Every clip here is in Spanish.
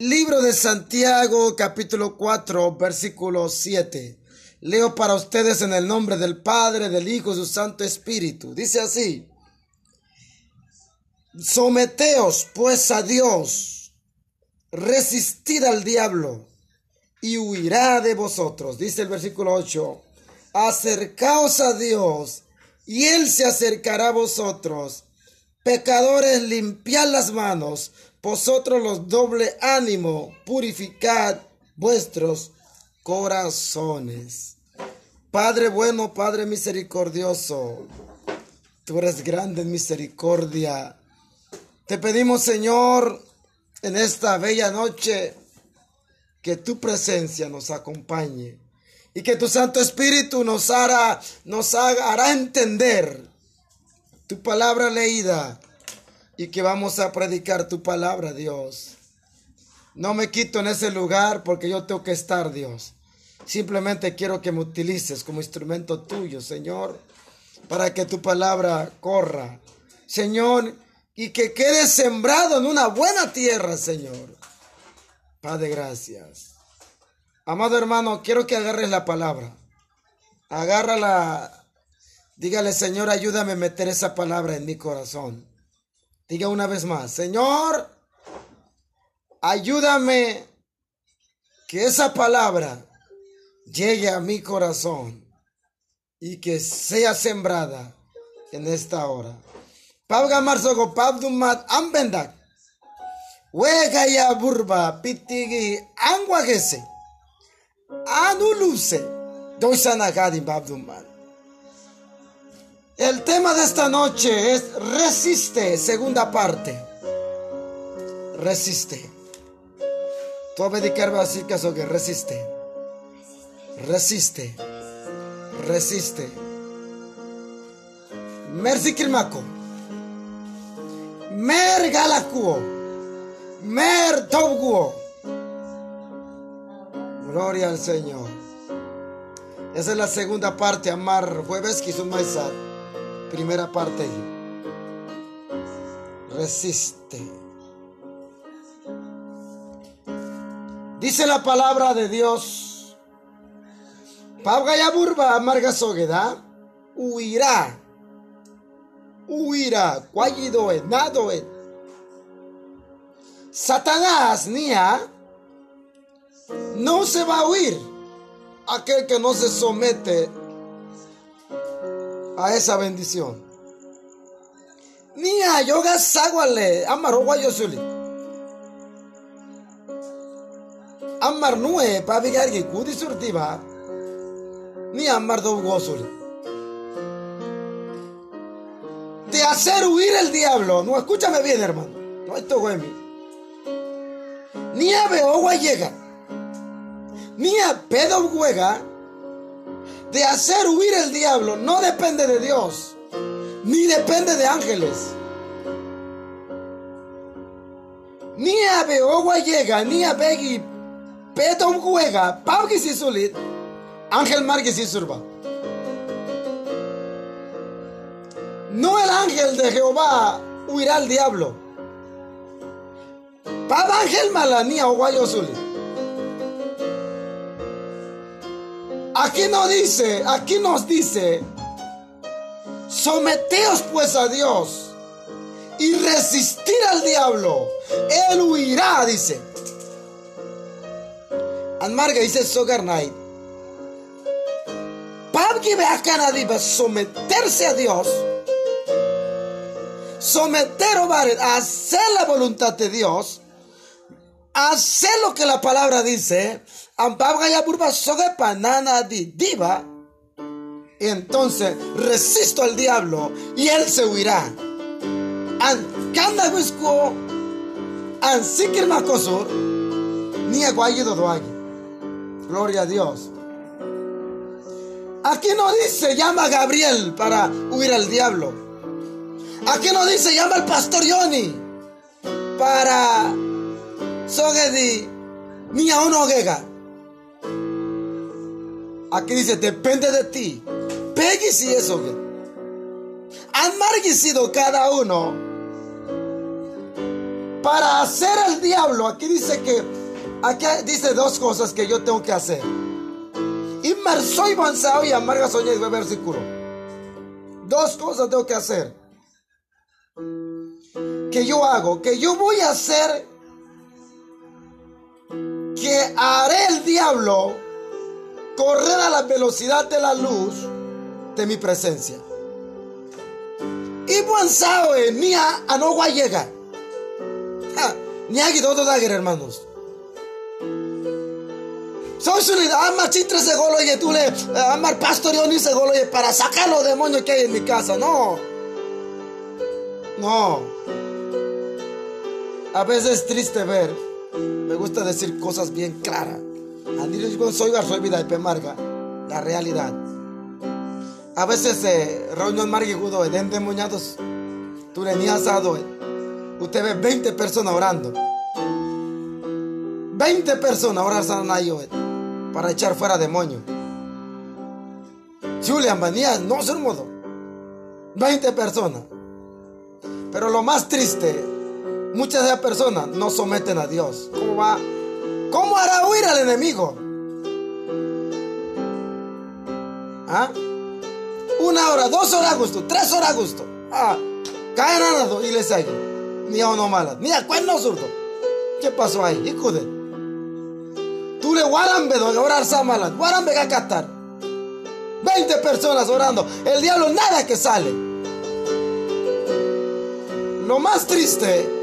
Libro de Santiago capítulo 4 versículo 7. Leo para ustedes en el nombre del Padre, del Hijo y su Santo Espíritu. Dice así. Someteos pues a Dios, resistid al diablo y huirá de vosotros. Dice el versículo 8. Acercaos a Dios y Él se acercará a vosotros. Pecadores, limpiad las manos vosotros los doble ánimo, purificad vuestros corazones. Padre bueno, Padre misericordioso, tú eres grande en misericordia. Te pedimos, Señor, en esta bella noche, que tu presencia nos acompañe y que tu Santo Espíritu nos hará, nos hará entender tu palabra leída y que vamos a predicar tu palabra, Dios. No me quito en ese lugar porque yo tengo que estar, Dios. Simplemente quiero que me utilices como instrumento tuyo, Señor, para que tu palabra corra, Señor, y que quede sembrado en una buena tierra, Señor. Padre, gracias. Amado hermano, quiero que agarres la palabra. Agárrala. Dígale, Señor, ayúdame a meter esa palabra en mi corazón. Diga una vez más, Señor, ayúdame que esa palabra llegue a mi corazón y que sea sembrada en esta hora. Pabga marzogo pabdumat ambendak. Wega ya burba pitigi angwagese. Anuluse. Doisanagadim pabdumat. El tema de esta noche es resiste, segunda parte. Resiste. Tú dedicarme a decir caso que resiste. Resiste. Resiste. Merci kilmako. Mer galakuo. Mer tobguo. Gloria al Señor. Esa es la segunda parte, amar jueves que maizat primera parte. Resiste. Dice la palabra de Dios. Pabga burba amarga sogueda. Huirá. Huirá. Cuayidoe. Nadoe. Satanás, nia. No se va a huir. Aquel que no se somete a esa bendición. Nia yoga sagwale amar yosuli. Amar nue pabigargi kudi surtiva. Ni amar do gosuli. De hacer huir el diablo. No, escúchame bien, hermano. No, esto es Ni a beogua llega. Ni a pedo juega de hacer huir el diablo no depende de Dios, ni depende de ángeles. Ni a Beogua llega, ni a Begi Pedom juega, Pauki Sisulit, Ángel Marquis Surba. No el ángel de Jehová huirá al diablo. Pab ángel malanía o guayosuli. Aquí no dice, aquí nos dice, someteos pues a Dios y resistir al diablo. Él huirá, dice. Anmarga dice Sogar Night. Pabgi ve someterse a Dios. Someter o a hacer la voluntad de Dios. Hacer lo que la palabra dice diva. Entonces resisto al diablo y él se huirá. Ni. Gloria a Dios. Aquí no dice llama a Gabriel para huir al diablo. Aquí no dice llama al pastor Yoni para sogedi ni a uno gega. Aquí dice, depende de ti. Peggy si eso. Han margicido cada uno. para hacer el diablo, aquí dice que, aquí dice dos cosas que yo tengo que hacer. Inmerso y avanzado y amarga soñé, versículo. Dos cosas tengo que hacer. Que yo hago, que yo voy a hacer, que haré el diablo correr a la velocidad de la luz de mi presencia. Y buen sabe, ni a, a no llega. Ni a todo dagger, hermanos. Soy su líder, ama chitre se golo y tú le amar pastor y se golo para sacar los demonios que hay en mi casa. No. No. A veces es triste ver. Me gusta decir cosas bien claras. Soy soy vida de pemarga. La realidad. A veces eh, reunión marguigudo de endemoniados. Tú le asado. Eh. Usted ve 20 personas orando. 20 personas orando eh, para echar fuera demonios. Julian venía, no un modo. 20 personas. Pero lo más triste, muchas de esas personas no someten a Dios. ¿Cómo va? ¿Cómo hará huir al enemigo? ¿Ah? Una hora, dos horas a gusto, tres horas a gusto. Ah, caen a nada y le siguen. Ni a uno mala, ni a cuerno zurdo. ¿Qué pasó ahí? Hijude. Tú le guarambe orar samalas, guarambe catar. 20 personas orando. El diablo nada que sale. Lo más triste,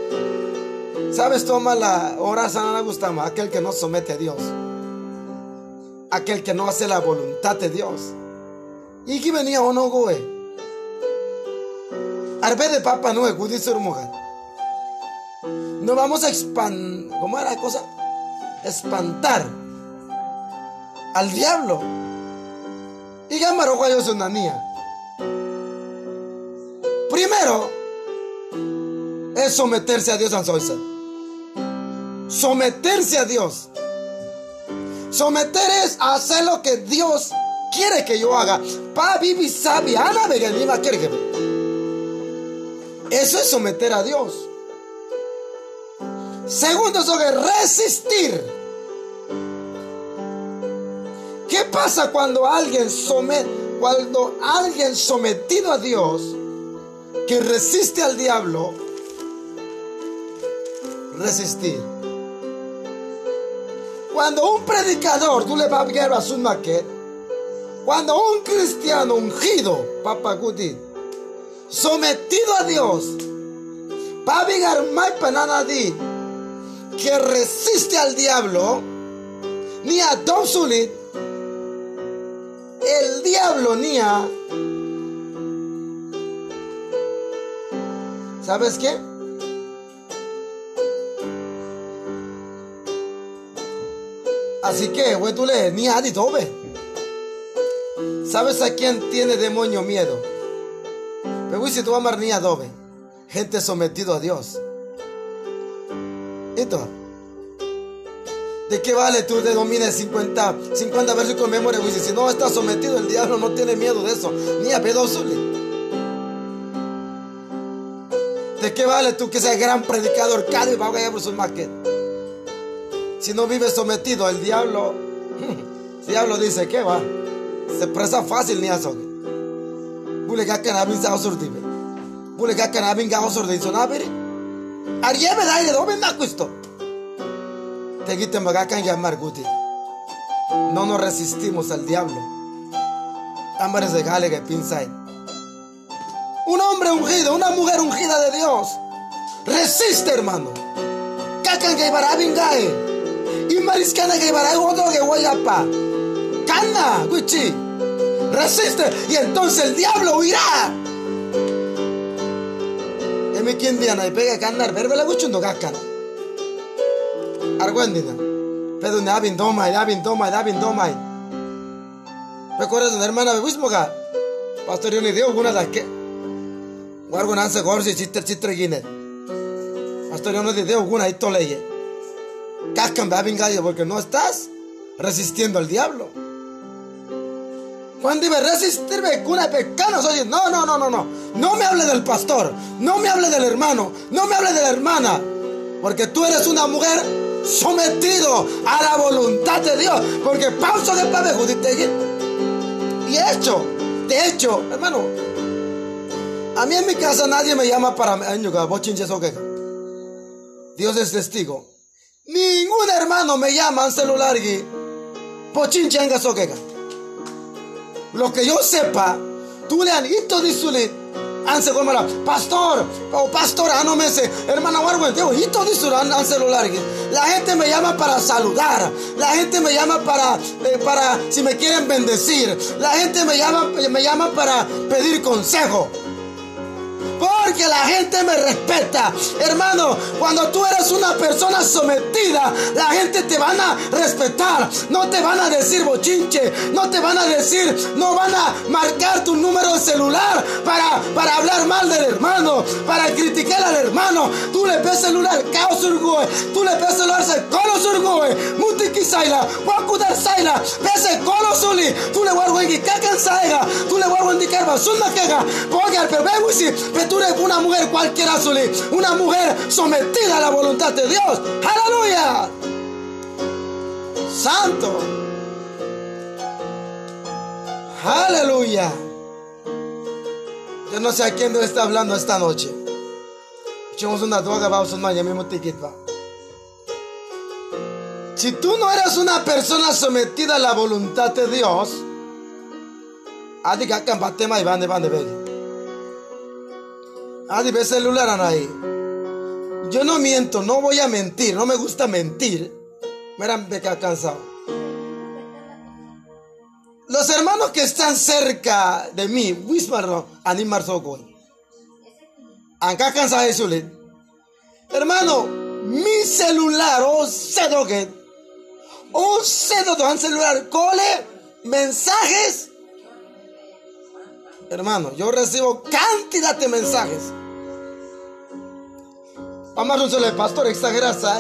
¿sabes? Toma la hora sana gusta más aquel que no somete a Dios. Aquel que no hace la voluntad de Dios. Y que venía no goe. Arbe de papa no. No vamos a espantar. ¿Cómo era la cosa? Espantar al diablo. Y llamaron a es una niña. Primero es someterse a Dios Someterse a Dios. Someter es hacer lo que Dios quiere que yo haga. Pa bibi sabi ana quiere que Eso es someter a Dios. Segundo, eso es resistir. ¿Qué pasa cuando alguien somete, cuando alguien sometido a Dios que resiste al diablo? Resistir. Cuando un predicador, tú le vas a a su maquete, cuando un cristiano ungido, Papa Guti, sometido a Dios, Pabigar Mai Pananadi, que resiste al diablo, ni a Dobsulit, el diablo ni a. ¿Sabes qué? Así que, güey, tú le ni a. ¿Sabes a quién tiene demonio miedo? Me voy si tú vas ni adobe. Gente sometido a Dios. Esto. ¿De qué vale tú de domines 50, 50 versículos de memoria? Si no estás sometido, el diablo no tiene miedo de eso. Ni a pedosuli. ¿De qué vale tú que seas gran predicador? Cada y a por su Si no vives sometido, el diablo. El diablo dice, ¿qué va? se presa fácil ni eso. Bule ga kana bin sa osurdi be. Bule ga kana bin ga osurdi so na bere. Ariye me dai do na questo. Te gite maga kan llamar guti. No nos resistimos al diablo. Ambres de gale que pinsai. Un hombre ungido, una mujer ungida de Dios. Resiste, hermano. Kakan que barabin gae. Y mariscana que barabin otro que voy a pa. Cana, guchi resiste y entonces el diablo huirá. Emi quien diana y pega canar, la guchundo gakana. Arguendina. Pero ne abin domai, abin domai, abin domai. Recuerda hermana me wismoga. Pastor yo ni dio una de que. Guargo nanse gorsi chitter chitter gine. Pastor yo no te dio una y toleye. Cascan babin gallo porque no estás resistiendo al diablo. Cuando iba resistirme cuna pecanos, oye, no, no, no, no, no. No me hable del pastor, no me hable del hermano, no me hable de la hermana. Porque tú eres una mujer sometido a la voluntad de Dios. Porque pausa de pabejo Y hecho, de hecho, hermano, a mí en mi casa nadie me llama para Dios es testigo. Ningún hermano me llama en celular y Lo que yo sepa, tú le han ido anse pastor o pastora no me sé. Hermana tengo y todo an celular la gente me llama para saludar. La gente me llama para eh, para si me quieren bendecir. La gente me llama me llama para pedir consejo porque la gente me respeta. Hermano, cuando tú eres una persona sometida, la gente te van a respetar. No te van a decir bochinche, no te van a decir, no van a marcar tu número de celular para, para hablar mal del hermano, para criticar al hermano. Tú le ves celular, caos urgoe, tú le ves celular, se colo surgoe, mutiki saila, wakudar saila, pese colo suli, tú le guardo en kakan saiga, tú le guardo en dikarba, sunna kega, porque al perbebusi, tú eres una mujer cualquiera, una mujer sometida a la voluntad de Dios. Aleluya. Santo. Aleluya. Yo no sé a quién Dios está hablando esta noche. Echemos una droga, vamos a mismo Si tú no eres una persona sometida a la voluntad de Dios, adiga y van de van de Ah, de celular ahí. Yo no miento, no voy a mentir, no me gusta mentir. Mira, me cansado. Los hermanos que están cerca de mí, Wismarno, animar soy. Acá cansa de Hermano, mi celular, oh cedo que, oh cedo de celular, cole mensajes Hermano, yo recibo cantidad de mensajes. Vamos a pastor, exageras a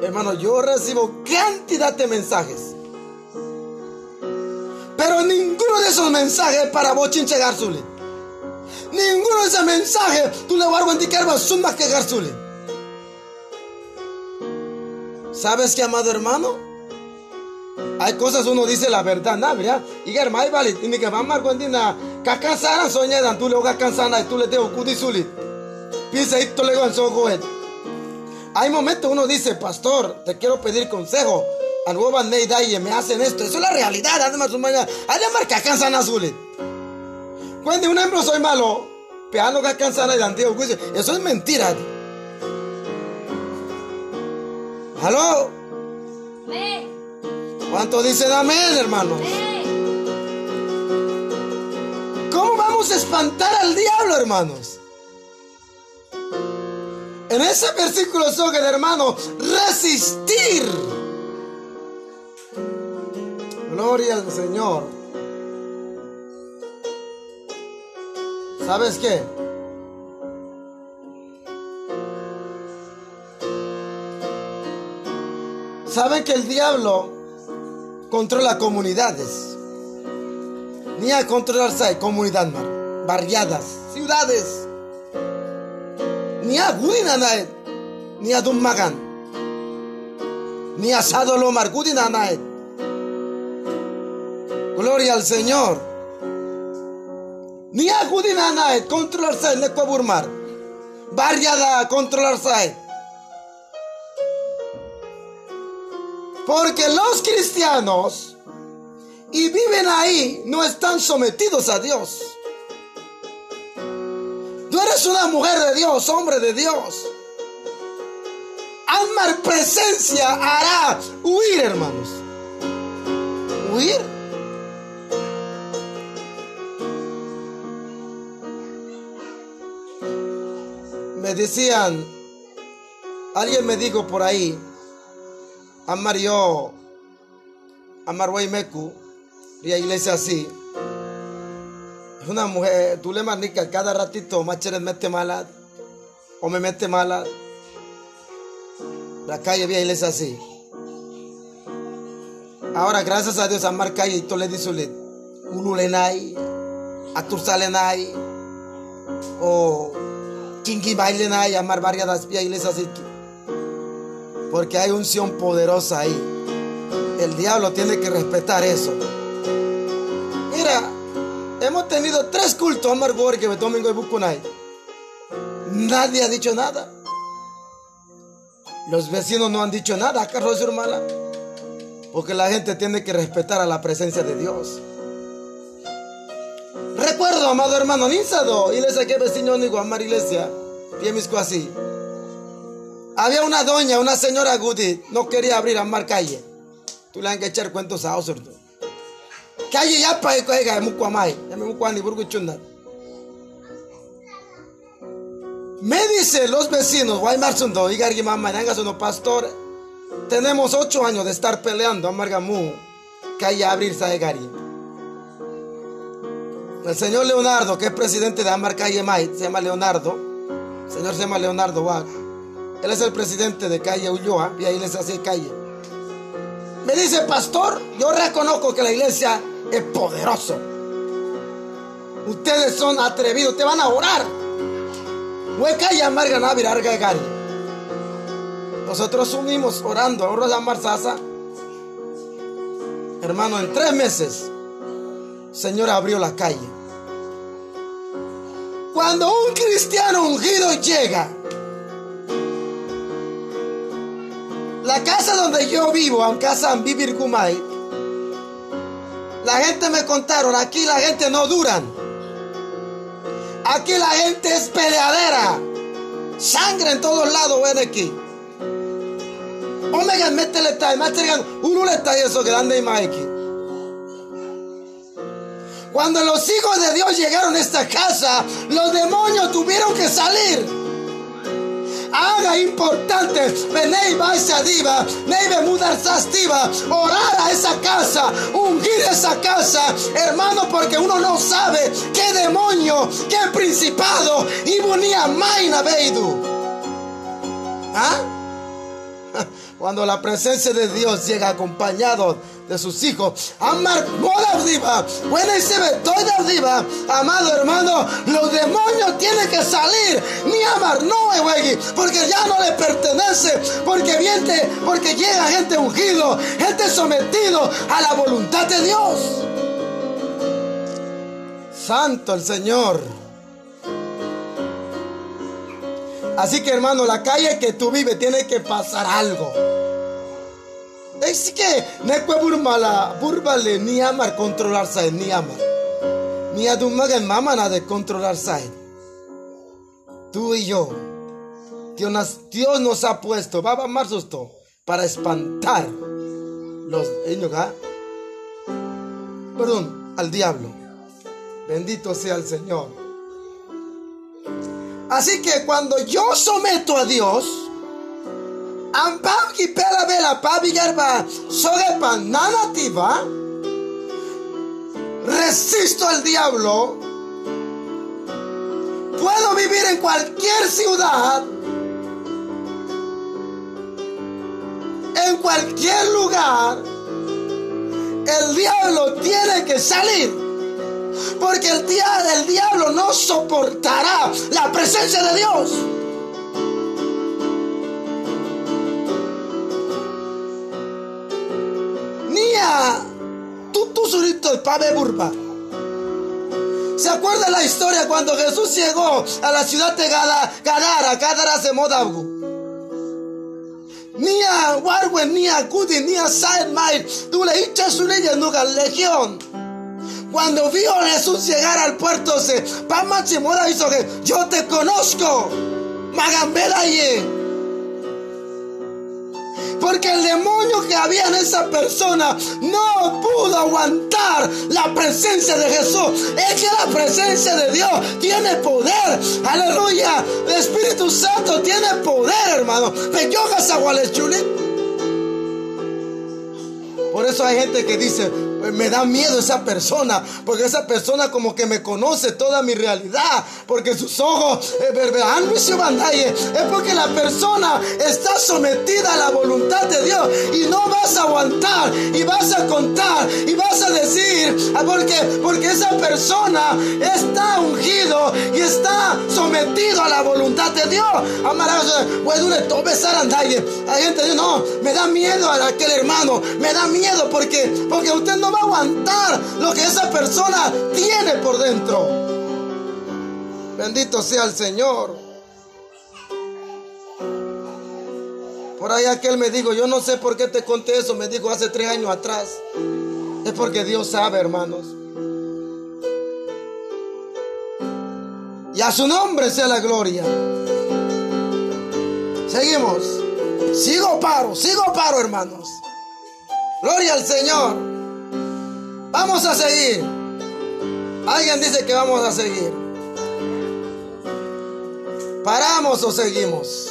Hermano, yo recibo cantidad de mensajes. Pero ninguno de esos mensajes para bochinche Garzuli. Ninguno de esos mensajes tú le vas a indicar más que Garzuli. ¿Sabes qué, amado hermano? Hay cosas uno dice la verdad, ¿no? ¿verdad? Y que hermano, vale, y que va a cuando na cansada soñada, tú le vas cansada y tú le tengo kudisuli. Piensa y tú le vas Hay momentos uno dice, pastor, te quiero pedir consejo. A nueva neida y me hacen esto. Eso es la realidad, además, además que cansada azul. Cuando un ejemplo soy malo, peano que cansada y antiguo, eso es mentira. ¿Aló? ¿Cuánto dicen amén, hermanos? ¿Cómo vamos a espantar al diablo, hermanos? En ese versículo que hermano, resistir. Gloria al Señor. ¿Sabes qué? ¿Saben que el diablo controla comunidades. Ni a controlarse comunidad barriadas, ciudades. Ni a Guinanaet, ni a Dummagan, ni a Sadolo Margudinanaet. Gloria al Señor. Ni a Gudinanaet, controlarse en Ecuaburmar. Barriada, controlarse. Porque los cristianos y viven ahí no están sometidos a Dios. Tú eres una mujer de Dios, hombre de Dios. Amar presencia hará huir, hermanos. Huir. Me decían, alguien me dijo por ahí, Amar yo, Amar Meku, y iglesia así. Una mujer, tú le manicas cada ratito, Macheres mete mala, o me mete mala. La calle vía iglesia así. Ahora, gracias a Dios, Amar calle y le dices, Ululenay, Atursalenay, o Kingi bailen a llamar varias las iglesias así. Porque hay unción poderosa ahí. El diablo tiene que respetar eso. Mira, hemos tenido tres cultos Amar que domingo y Bucunay. Nadie ha dicho nada. Los vecinos no han dicho nada, Carlos hermana. Porque la gente tiene que respetar a la presencia de Dios. Recuerdo, amado hermano, Ninsado, iglesia que vecino ni iglesia, piemisco así. Había una doña, una señora Gudi, no quería abrir a mar calle. Tú le han que echar cuentos a Osordo. Calle ya para que ya me ni burgo Me dice los vecinos, Guaymar Sundo, Igargi Mamá, no pastor, tenemos ocho años de estar peleando a Margamú, que hay abrir Saegari. El señor Leonardo, que es presidente de Amar Calle May, se llama Leonardo, el señor se llama Leonardo Wag. Él es el presidente de Calle Ulloa, y ahí les hace calle. Me dice, pastor, yo reconozco que la iglesia es poderoso. Ustedes son atrevidos, te van a orar. Nosotros unimos orando, ahora llamar Sasa. Hermano, en tres meses, Señor abrió la calle. Cuando un cristiano ungido llega, la casa donde yo vivo, en casa Vivir la gente me contaron, aquí la gente no duran. Aquí la gente es peleadera. Sangre en todos lados, ven aquí. Omega, métele está, uno le está eso que dan de aquí. Cuando los hijos de Dios llegaron a esta casa, los demonios tuvieron que salir haga importante, venei a diva, neive mudar sastiva, orar a esa casa, ungir esa casa, hermano, porque uno no sabe qué demonio, qué principado, y bonía maina veidu. ¿Ah? Cuando la presencia de Dios llega acompañado de sus hijos. Amar diva. Buena y se ve toda diva. Amado hermano, los demonios tienen que salir. Ni amar no, porque ya no le pertenece. Porque viene, porque llega gente ungido, gente sometido a la voluntad de Dios. Santo el Señor. Así que hermano, la calle que tú vives tiene que pasar algo. Es que no puede burmala, burbale ni amar controlar ni amar. Ni a tu mamá nada de controlar. Tú y yo. Dios nos, Dios nos ha puesto, va a amar susto, para espantar los ¿ah? Perdón, al diablo. Bendito sea el Señor. Así que cuando yo someto a Dios, ampam pela vela pabi garba soge nanativa, resisto al diablo, puedo vivir en cualquier ciudad, en cualquier lugar, el diablo tiene que salir. Porque el, día, el diablo no soportará la presencia de Dios. El pave burba. ¿Se acuerda la historia cuando Jesús llegó a la ciudad de Gadara? Gadara se modabu. Nia warwen, nia kudi, nia said mail. Tú le echas su ley legión. Cuando vio a Jesús llegar al puerto, se Pama hizo que yo te conozco. Magambela porque el demonio que había en esa persona no pudo aguantar la presencia de Jesús. Es que la presencia de Dios tiene poder. Aleluya. El Espíritu Santo tiene poder, hermano. Por eso hay gente que dice, me da miedo esa persona, porque esa persona como que me conoce toda mi realidad, porque sus ojos, es porque la persona está sometida a la voluntad de Dios y no vas a aguantar y vas a contar y vas a decir, ah, porque, porque esa persona está ungido y está sometido a la voluntad de Dios. Pues Hay gente no, me da miedo a aquel hermano, me da miedo porque, porque usted no va a aguantar lo que esa persona tiene por dentro. Bendito sea el Señor. Por ahí aquel me dijo, yo no sé por qué te conté eso, me dijo hace tres años atrás. Es porque Dios sabe, hermanos. Y a su nombre sea la gloria. Seguimos. Sigo paro, sigo paro, hermanos. Gloria al Señor. Vamos a seguir. Alguien dice que vamos a seguir. ¿Paramos o seguimos?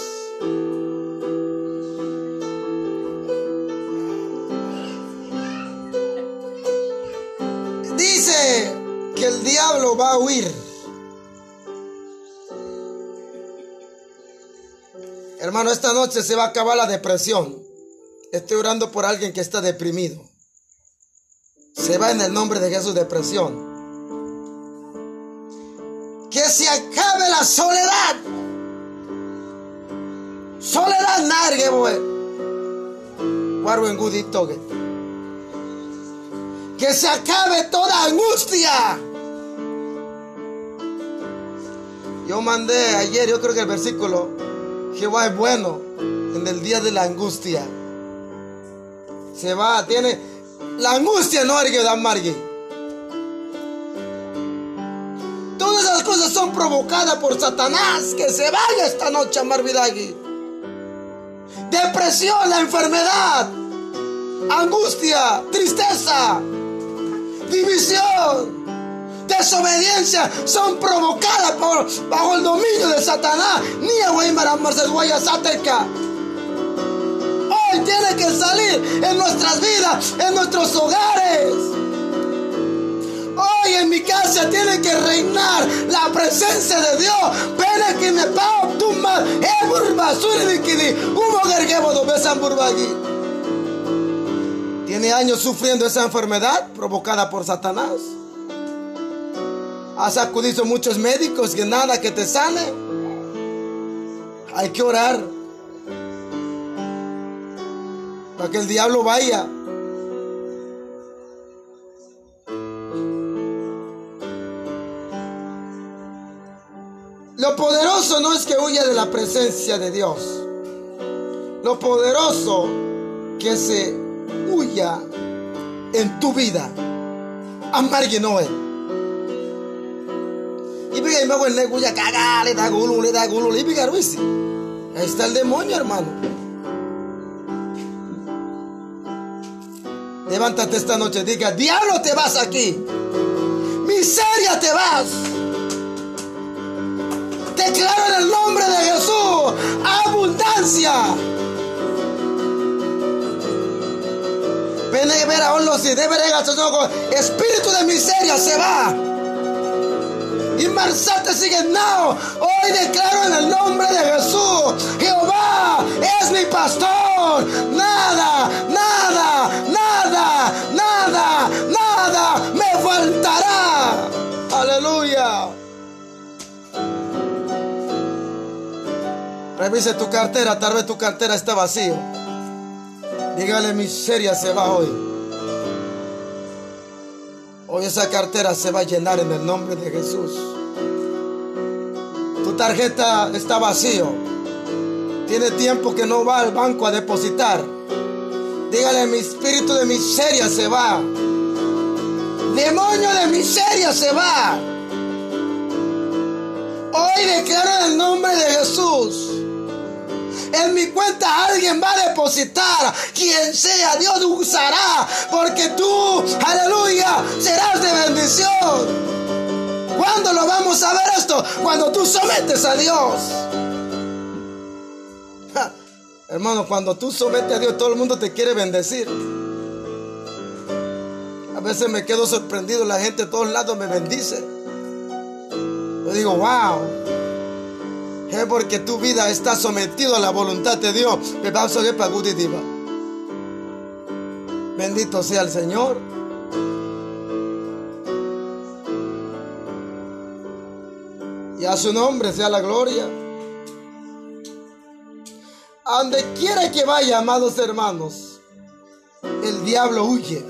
el diablo va a huir. Hermano, esta noche se va a acabar la depresión. Estoy orando por alguien que está deprimido. Se va en el nombre de Jesús depresión. Que se acabe la soledad. Soledad nargue, boy. en gudito. Que se acabe toda angustia. Yo mandé ayer, yo creo que el versículo, Jehová es bueno en el día de la angustia. Se va, tiene la angustia no hay que dar margue. Todas esas cosas son provocadas por Satanás. Que se vaya esta noche a Marvidagui. Depresión, la enfermedad, angustia, tristeza, división desobediencia son provocadas por, bajo el dominio de Satanás. Ni Hoy tiene que salir en nuestras vidas, en nuestros hogares. Hoy en mi casa tiene que reinar la presencia de Dios. Que me burbagi. Tiene años sufriendo esa enfermedad provocada por Satanás. Has acudido muchos médicos que nada que te sane. Hay que orar para que el diablo vaya. Lo poderoso no es que huya de la presencia de Dios. Lo poderoso que se huya en tu vida. Amargue no es. Ahí está el demonio, hermano. Levántate esta noche, diga, diablo te vas aquí. Miseria te vas. Declaro en el nombre de Jesús abundancia. Espíritu de miseria se va y Marsate sigue no. Hoy declaro en el nombre de Jesús, Jehová es mi pastor. Nada, nada, nada, nada me faltará. Aleluya. Revise tu cartera, tal vez tu cartera está vacío. Dígale, miseria se va hoy. Hoy esa cartera se va a llenar en el nombre de Jesús. Tu tarjeta está vacío. Tiene tiempo que no va al banco a depositar. Dígale, mi espíritu de miseria se va. Demonio de miseria se va. Hoy declaro en el nombre de Jesús en mi cuenta alguien va a depositar. Quien sea, Dios usará. Porque tú, aleluya, serás de bendición. ¿Cuándo lo vamos a ver esto? Cuando tú sometes a Dios. Hermano, cuando tú sometes a Dios, todo el mundo te quiere bendecir. A veces me quedo sorprendido, la gente de todos lados me bendice. Yo digo, wow. Es porque tu vida está sometida a la voluntad de Dios. Bendito sea el Señor. Y a su nombre sea la gloria. Donde quiera que vaya, amados hermanos, el diablo huye.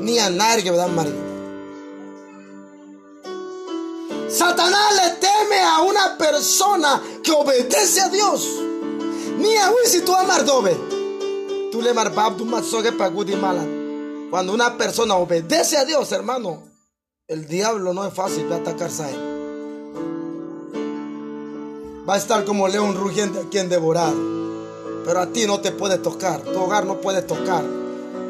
Ni a nadie, ¿verdad, María? Satanás le teme a una persona que obedece a Dios. Ni a si tú amas dobe. Tú le marpab tu mazogue pagudi mala. Cuando una persona obedece a Dios, hermano, el diablo no es fácil de atacarse a él. Va a estar como león rugiente a quien devorar. Pero a ti no te puede tocar. Tu hogar no puede tocar.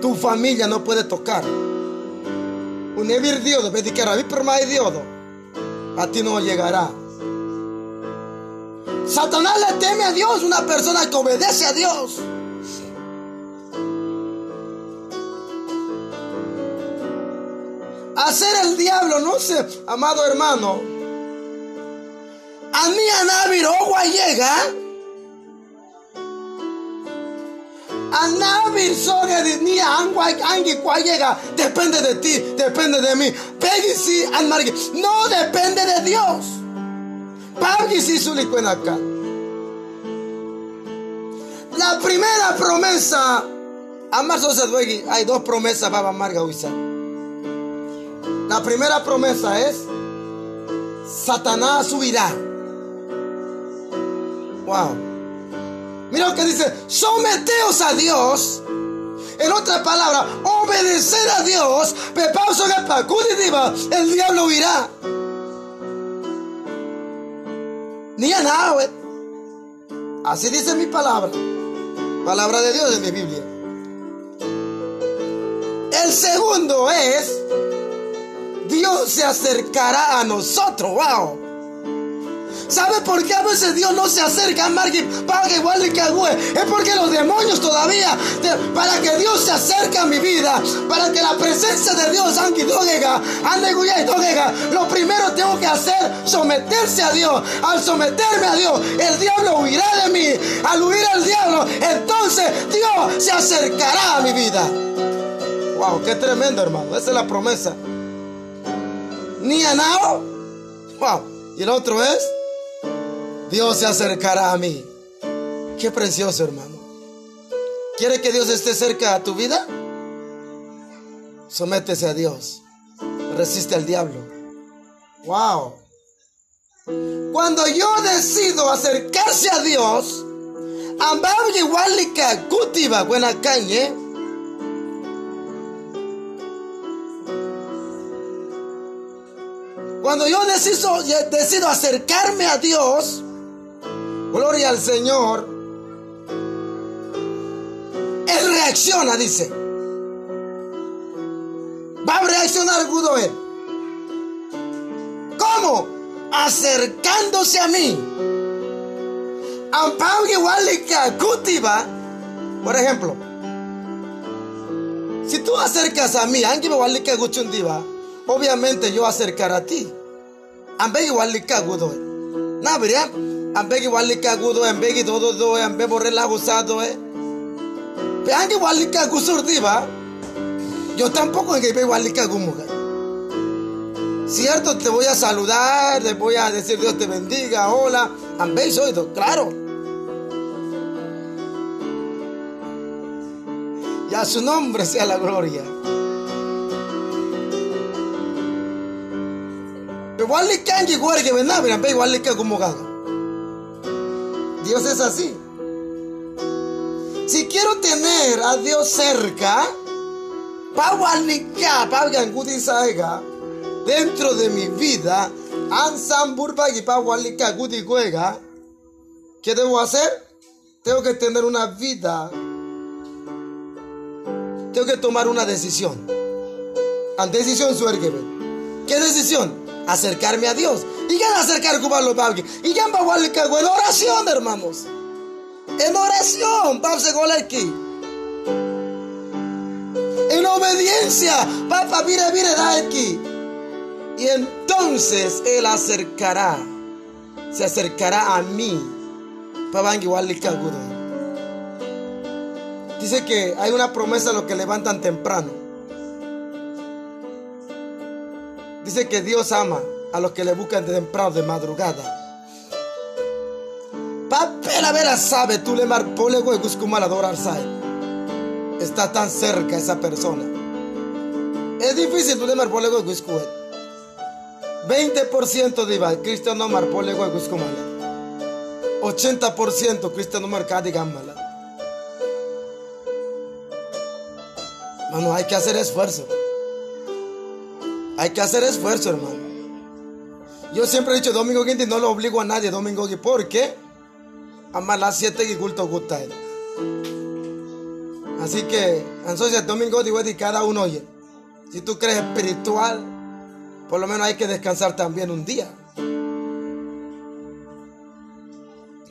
Tu familia no puede tocar. Un Dios, Dios a ti no llegará. Satanás le teme a Dios, una persona que obedece a Dios. Hacer el diablo, no sé, amado hermano. A mí a llega. A Navir soge ni angi llega. Depende de ti, depende de mí. Peggy si No depende de Dios. Pagui si acá. La primera promesa. Amar Hay dos promesas para Marga La primera promesa es Satanás subirá. Wow. Mira lo que dice, someteos a Dios. En otra palabra, obedecer a Dios. El diablo huirá. Ni a nada, Así dice mi palabra. Palabra de Dios en mi Biblia. El segundo es, Dios se acercará a nosotros. Wow. ¿Sabe por qué a veces Dios no se acerca a Margin igual que Es porque los demonios todavía, para que Dios se acerque a mi vida, para que la presencia de Dios, lo primero tengo que hacer, someterse a Dios. Al someterme a Dios, el diablo huirá de mí. Al huir el diablo, entonces Dios se acercará a mi vida. Wow, qué tremendo, hermano. Esa es la promesa. Ni a nao. Wow. Y el otro es Dios se acercará a mí. Qué precioso, hermano. ¿Quiere que Dios esté cerca a tu vida? Sométese a Dios. Resiste al diablo. Wow. Cuando yo decido acercarse a Dios, buena cañe. Cuando yo decido, decido acercarme a Dios, Gloria al Señor. Él reacciona, dice. Va a reaccionar Gudoel. ¿Cómo? Acercándose a mí. Por ejemplo, si tú acercas a mí, obviamente yo acercar a ti. Ambe igual Gudoel. Ambegi walika gudo ambegi todo do ambe borre la gusado eh. Peangi walika gusurdiva yo tampoco en que walika gumuga cierto te voy a saludar te voy a decir Dios te bendiga hola. Ambe soy claro. Y a su nombre sea la gloria. Igual le cangi guargue venabra ambe igual le gumuga Dios es así. Si quiero tener a Dios cerca, dentro de mi vida, ¿qué debo hacer? Tengo que tener una vida. Tengo que tomar una decisión. Decisión. ¿Qué decisión? Acercarme a Dios. Y ya acercar los balgue. Y ya en oración, hermanos. En oración, a aquí. En obediencia, papá, mire, mire, da aquí. Y entonces Él acercará, se acercará a mí. Papá, igual Dice que hay una promesa a los que levantan temprano. Dice que Dios ama a los que le buscan de temprano, de madrugada. Papel a ver sabe, tú le marpole y buscuma la adorar Está tan cerca esa persona. Es difícil tú le marpole buscuma. 20% de Iba, Cristiano marpole y buscuma. 80% Cristiano marcadi gamala. Mano, hay que hacer esfuerzo. Hay que hacer esfuerzo, hermano. Yo siempre he dicho domingo quinto no lo obligo a nadie domingo quinto. ¿Por qué? A más las 7 y culto gusta él. Así que, entonces domingo de cada uno oye. Si tú crees espiritual, por lo menos hay que descansar también un día.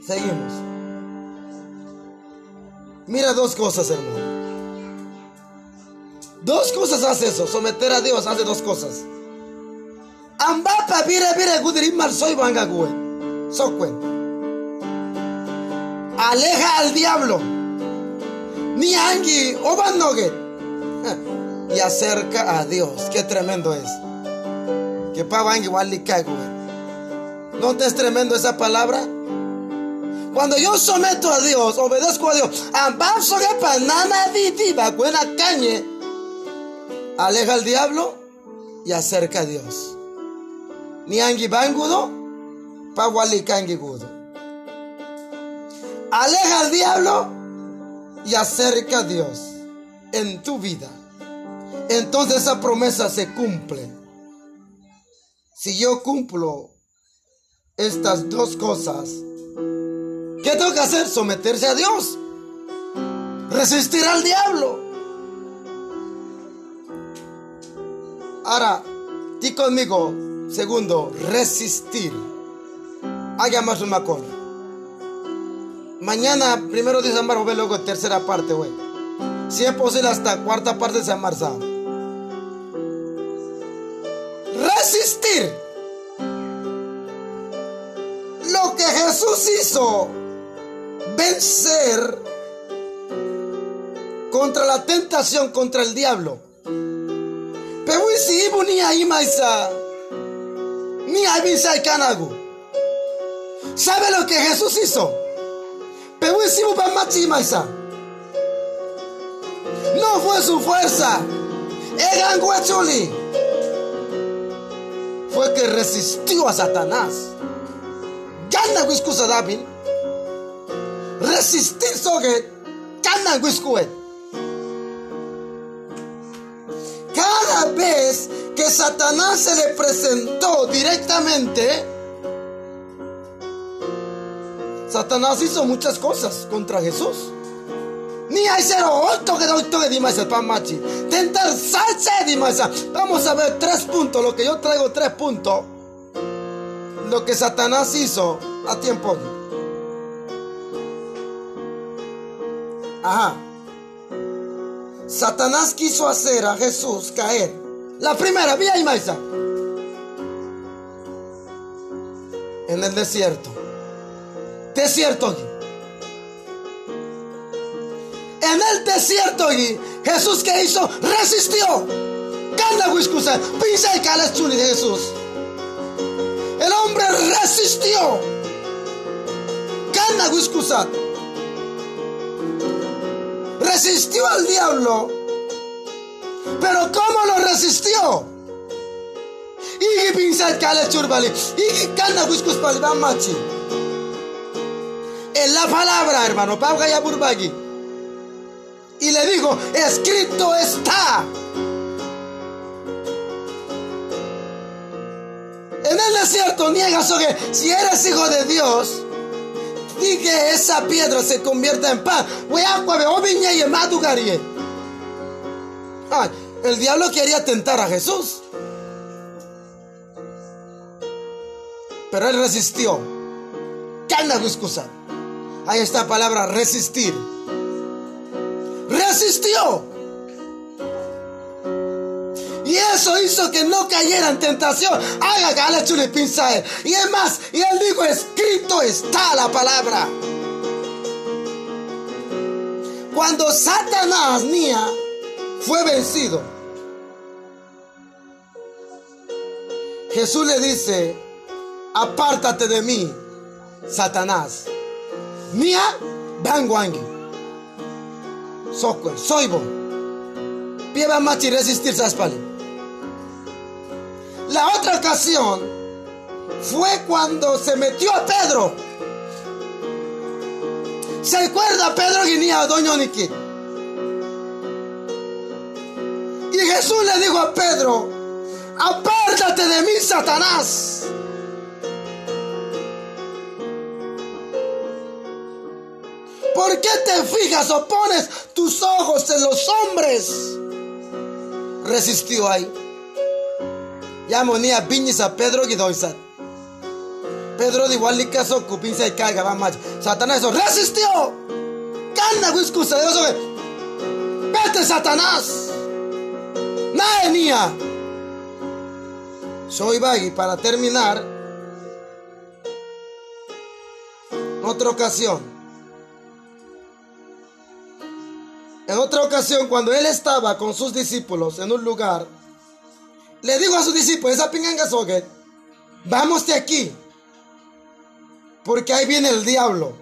Seguimos. Mira dos cosas, hermano. Dos cosas hace eso. Someter a Dios hace dos cosas. Ambapa vire vire gudirim mal soy banga güey. Aleja al diablo. Ni angi obanogue. Y acerca a Dios. Qué tremendo es. Que pa angi wali. ¿No te es tremendo esa palabra? Cuando yo someto a Dios, obedezco a Dios, ambapso que panana vitiva, buena cañe aleja al diablo y acerca a Dios. Ni angi bangudo, gudo. Aleja al diablo y acerca a Dios en tu vida. Entonces esa promesa se cumple. Si yo cumplo estas dos cosas, ¿qué tengo que hacer? Someterse a Dios. Resistir al diablo. Ahora, di conmigo, segundo, resistir. Haga más macón. Mañana, primero de San Marzo, luego tercera parte, güey. Si es posible, hasta cuarta parte de San. Resistir. Lo que Jesús hizo, vencer contra la tentación, contra el diablo Pewisi ni ahí maisa. Ni ahí canago. ¿Sabe lo que Jesús hizo? Pewisi machi maisa. No fue su fuerza. Egan guacholi. Fue que resistió a Satanás. Gana wiskusa dabin. Resistir soge. Gana wiskuet. Cada vez que Satanás se le presentó directamente, Satanás hizo muchas cosas contra Jesús. Ni hay cero otro que otro que dimas el pan machi. Tentar salsa de Vamos a ver tres puntos. Lo que yo traigo tres puntos. Lo que Satanás hizo a tiempo. Ajá. Satanás quiso hacer a Jesús caer. La primera, vía y maíz. En el desierto. Desierto. En el desierto, Jesús que hizo, resistió. Canda Wiscusa, pisa y de Jesús. El hombre resistió. Canda Wiscusa resistió al diablo. Pero ¿cómo lo resistió? Kale churbali. Y cana buscus machi. En la palabra, hermano, Pauga y Burbagi. Y le digo, escrito está. En el desierto niegas que si eres hijo de Dios, y que esa piedra se convierta en pan. El diablo quería tentar a Jesús. Pero él resistió. excusa. Ahí está la palabra resistir. Resistió. Y eso hizo que no cayera en tentación. Haga la pinza Y es más, y él dijo, escrito está la palabra. Cuando Satanás, mía, fue vencido, Jesús le dice, apártate de mí, Satanás. Mía, bangwangi. Soy soybo. Pieva machi resistir saspali. La otra ocasión fue cuando se metió a Pedro. ¿Se acuerda Pedro Guinea Doño Niki? Jesús le dijo a Pedro, apártate de mí, Satanás. ¿Por qué te fijas o pones tus ojos en los hombres? Resistió ahí. Ya monía viñas a Pedro y Doisat. Pedro de igual caso cupinza y caiga va más. Satanás eso resistió. Cana excusa de eso. Naenia. Soy Baggy para terminar. Otra ocasión. En otra ocasión, cuando él estaba con sus discípulos en un lugar, le dijo a sus discípulos, esa pinganga soget, vamos de aquí, porque ahí viene el diablo.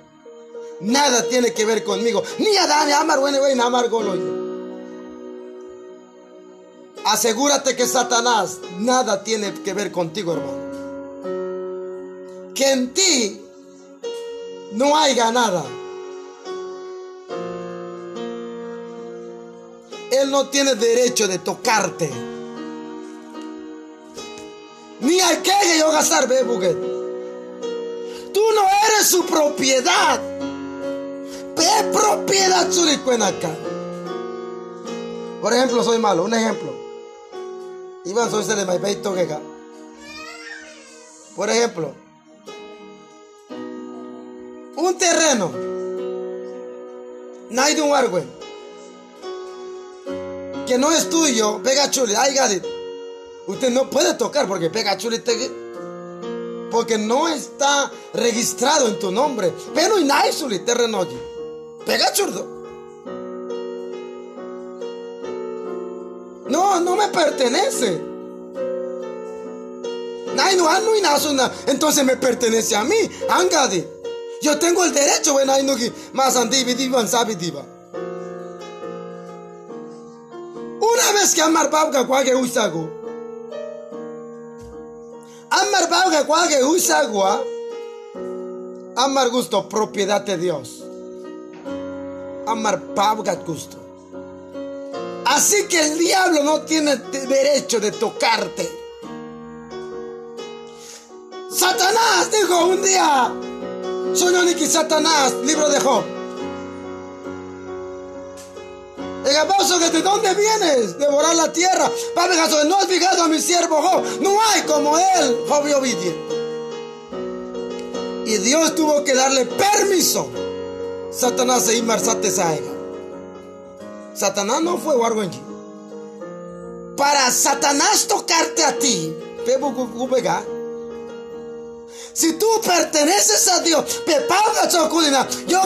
Nada tiene que ver conmigo. Ni Adán, ni Amar, ni Amar Asegúrate que Satanás nada tiene que ver contigo, hermano. Que en ti no haya nada. Él no tiene derecho de tocarte. Ni hay que yo gastar, ve, Tú no eres su propiedad. Ve propiedad acá. Por ejemplo, soy malo. Un ejemplo. Iván soy de Maipeito que Por ejemplo, un terreno. De un árbol que no es tuyo, pega chuli, ay Usted no puede tocar porque pega chuli porque no está registrado en tu nombre. Pero nai chuli terreno Pega churdo. No, no me pertenece. entonces me pertenece a mí. Angadi. Yo tengo el derecho, más. Una vez que amar babga kwage usago. Amar babga kwage usagua. Amar gusto propiedad de Dios. Amar babga gusto. Así que el diablo no tiene derecho de tocarte. Satanás dijo un día. Soy Satanás, libro de Job. El aplauso de dónde vienes, devorar la tierra. Padre Jesús, no has fijado a mi siervo Job. No hay como él, Job y obediente. Y Dios tuvo que darle permiso. Satanás se inmarsate saiga. Satanás no fue allí. Para Satanás tocarte a ti, si tú perteneces a Dios, pepaga choculina, yo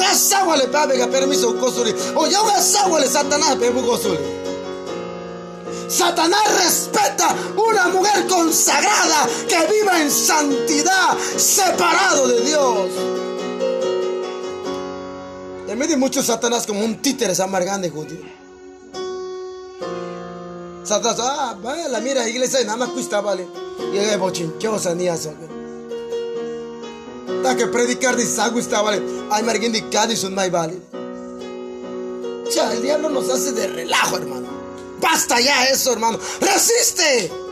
le pabega permiso kosuri, o yo le Satanás pebu kosuri. Satanás respeta una mujer consagrada que viva en santidad, separado de Dios. En medio de muchos Satanás como un títere amargando judío. Satanás, ah, vaya la mira iglesia y nada más cuesta vale. Y es bochinchosa ni eso que predicar de sagu está vale. Ay, margin de Cádiz un mai vale. Ya, el diablo nos hace de relajo, hermano. Basta ya eso, hermano. Resiste.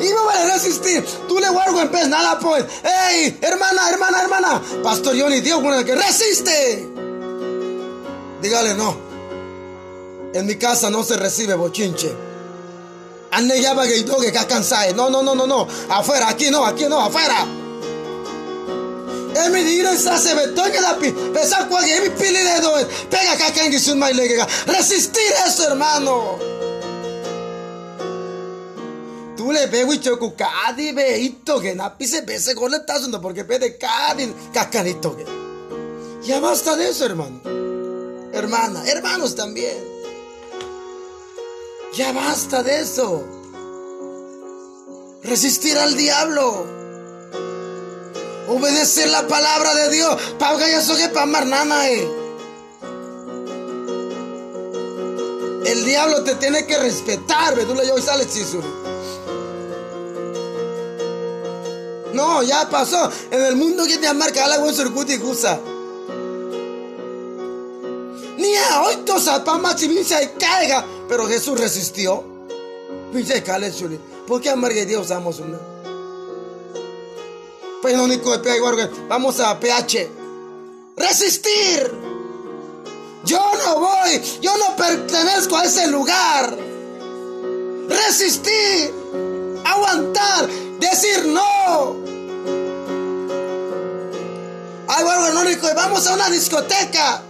Y no vale resistir. Tú le guardo en pez, nada pues. ¡Ey! Hermana, hermana, hermana. Pastor Johnny, Dios con el que resiste. Dígale no. En mi casa no se recibe bochinche. Va que No, no, no, no, no. Afuera, aquí no, aquí no, afuera. Emi diro esa se que la pi. Pesa cual emi pili de do. Pega acá que sun mai lega. Resistir eso, hermano. Tú le ve wicho ku kadi be ito que na pise pese le estás porque pede kadi cacanito que. Ya basta de eso, hermano. hermana, hermanos también. Ya basta de eso. Resistir al diablo. Obedecer la palabra de Dios. Pauga ya soy para nana, eh. El diablo te tiene que respetar, ¿verdad? Yo sale No, ya pasó. En el mundo que te marca la buen surcuti gusa. Ni a hoy tosa pa machimincha y caiga. Pero Jesús resistió. Pinche cale chuli. ¿Por qué amargue Dios amos una? Pues no único de Vamos a PH. Resistir. Yo no voy. Yo no pertenezco a ese lugar. Resistir. Aguantar. Decir no. Algo único. Vamos a una discoteca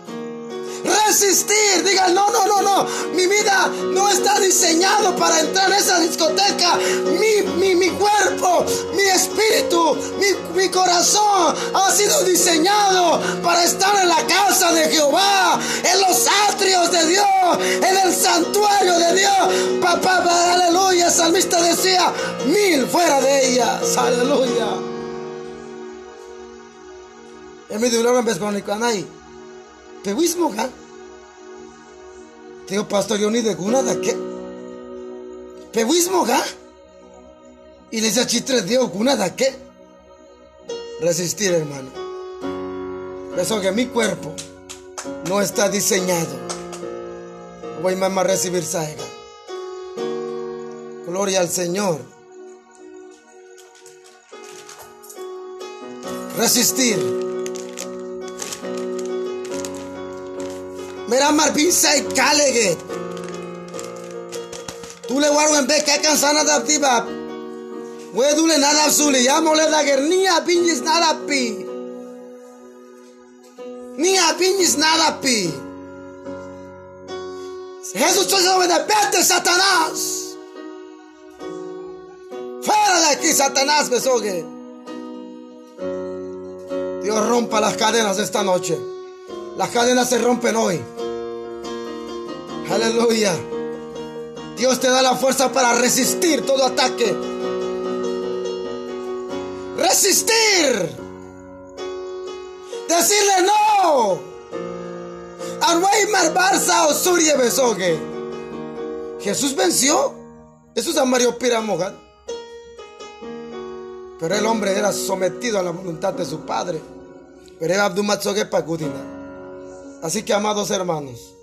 resistir. Digan, no, no, no, no. Mi vida no está diseñado para entrar en esa discoteca. Mi, mi, cuerpo, mi espíritu, mi, mi corazón ha sido diseñado para estar en la casa de Jehová, en los atrios de Dios, en el santuario de Dios. Papá, aleluya. El salmista decía, mil fuera de ellas. Aleluya. Mi vez con Pewismo ga. Teo pastor yo ni de guna da que. Pewismo ga. Y les chitre dio guna da que. Resistir, hermano. Eso que mi cuerpo no está diseñado. Voy a recibir saiga. Gloria al Señor. Resistir. Y Kalege. Tú le guardo en vez que cansana de activa. We dule nada azul. Ya mole da gernia piñis nada pi. Ni a piñis nada pi. Jesús te de pete Satanás. Fuera de aquí, Satanás, besogue. Dios rompa las cadenas esta noche. Las cadenas se rompen hoy. Aleluya. Dios te da la fuerza para resistir todo ataque. Resistir. Decirle no. Weimar Barça o Surye Besogue. Jesús venció. Eso es Mario Piramogat. Pero el hombre era sometido a la voluntad de su padre. Pero era Abdumatzogue Pagudina. Así que, amados hermanos,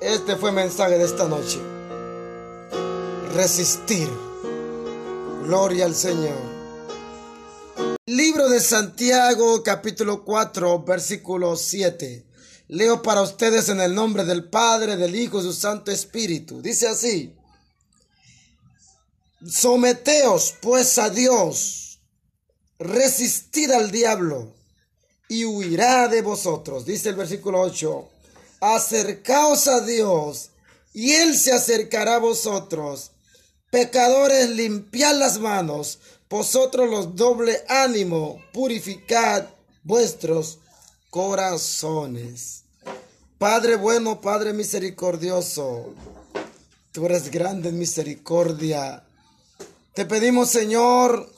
este fue el mensaje de esta noche. Resistir. Gloria al Señor. Libro de Santiago, capítulo 4, versículo 7. Leo para ustedes en el nombre del Padre, del Hijo y su Santo Espíritu. Dice así. Someteos pues a Dios. Resistid al diablo y huirá de vosotros. Dice el versículo 8, acercaos a Dios y Él se acercará a vosotros. Pecadores, limpiad las manos, vosotros los doble ánimo, purificad vuestros corazones. Padre bueno, Padre misericordioso, tú eres grande en misericordia. Te pedimos, Señor,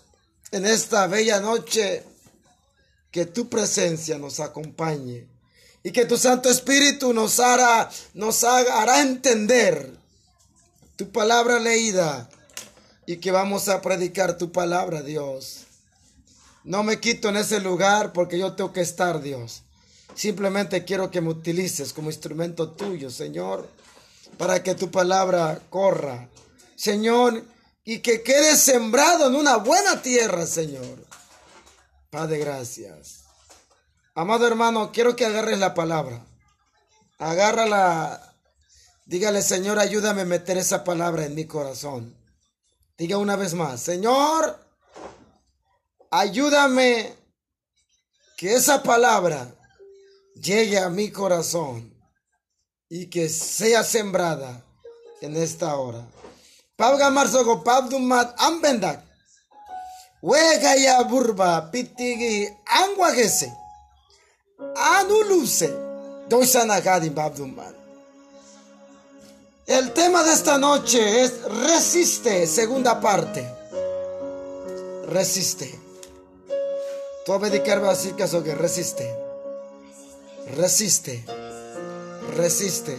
en esta bella noche, que tu presencia nos acompañe y que tu Santo Espíritu nos hará, nos hará entender tu palabra leída y que vamos a predicar tu palabra, Dios. No me quito en ese lugar porque yo tengo que estar, Dios. Simplemente quiero que me utilices como instrumento tuyo, Señor, para que tu palabra corra, Señor, y que quede sembrado en una buena tierra, Señor. Padre, gracias. Amado hermano, quiero que agarres la palabra. Agárrala. Dígale, Señor, ayúdame a meter esa palabra en mi corazón. Diga una vez más, Señor, ayúdame que esa palabra llegue a mi corazón y que sea sembrada en esta hora. Pabga marzogo pabdumat ambendak. Wegaya burba pitigi anguagese. Anuluse. El tema de esta noche es resiste, segunda parte. Resiste. Tú vas a decir que que resiste. Resiste. Resiste.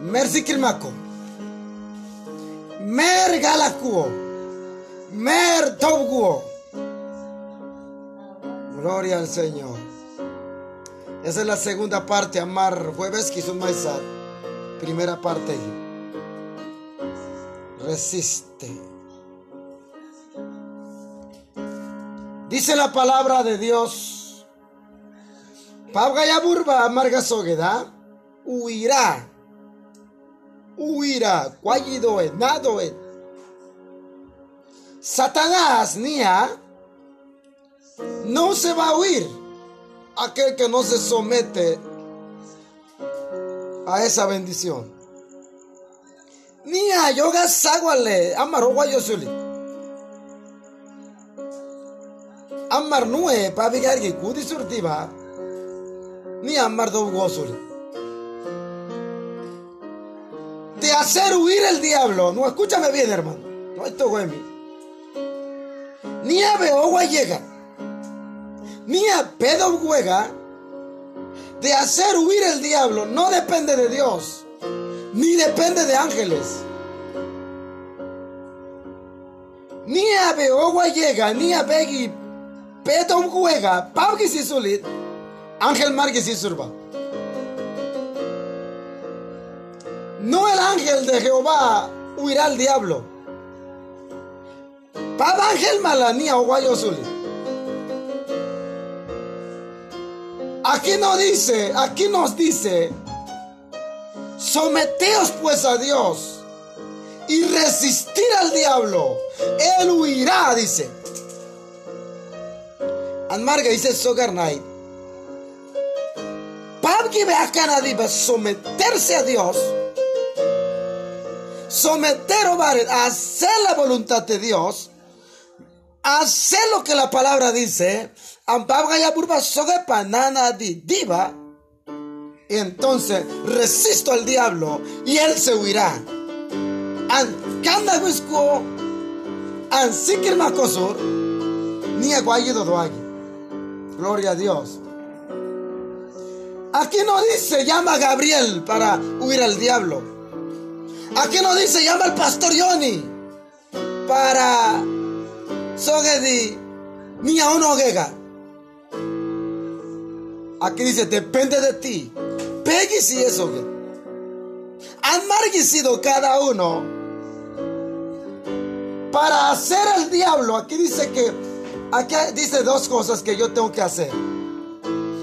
Merci kilmako. Mer galakuo. Mer tobguo. Gloria al Señor. Esa es la segunda parte, amar jueves que hizo maizar. Primera parte. Resiste. Dice la palabra de Dios. Pabgaya burba amarga sogueda. Huirá. Huirá. Cuayidoe. Nadoe. Satanás, nia. No se va a huir aquel que no se somete a esa bendición. Nia yoga saguale amaro guayosuli. Amar nue pabigar que kudi surtiva. Ni amar do gosuli. De hacer huir el diablo. No, escúchame bien, hermano. No esto mí. Ni a agua llega. Ni a pedo juega de hacer huir el diablo no depende de Dios, ni depende de ángeles. Ni a Beogua llega, ni a Begi Petom juega, Pauki si sulit, Ángel Marquis si surba. No el ángel de Jehová huirá al diablo. Pab ángel malanía guayo. Aquí no dice, aquí nos dice, someteos pues a Dios y resistir al diablo. Él huirá, dice. Anmarga dice Sogar Night. Pabgi a someterse a Dios. Someter a hacer la voluntad de Dios. Hacer lo que la palabra dice diva. Y entonces resisto al diablo y él se huirá. Ni. Gloria a Dios. Aquí no dice llama a Gabriel para huir al diablo. Aquí no dice llama al pastor Yoni para sogedi ni a uno gega. Aquí dice, depende de ti. Peggy si eso. Han marguicido cada uno para hacer el diablo. Aquí dice que, aquí dice dos cosas que yo tengo que hacer.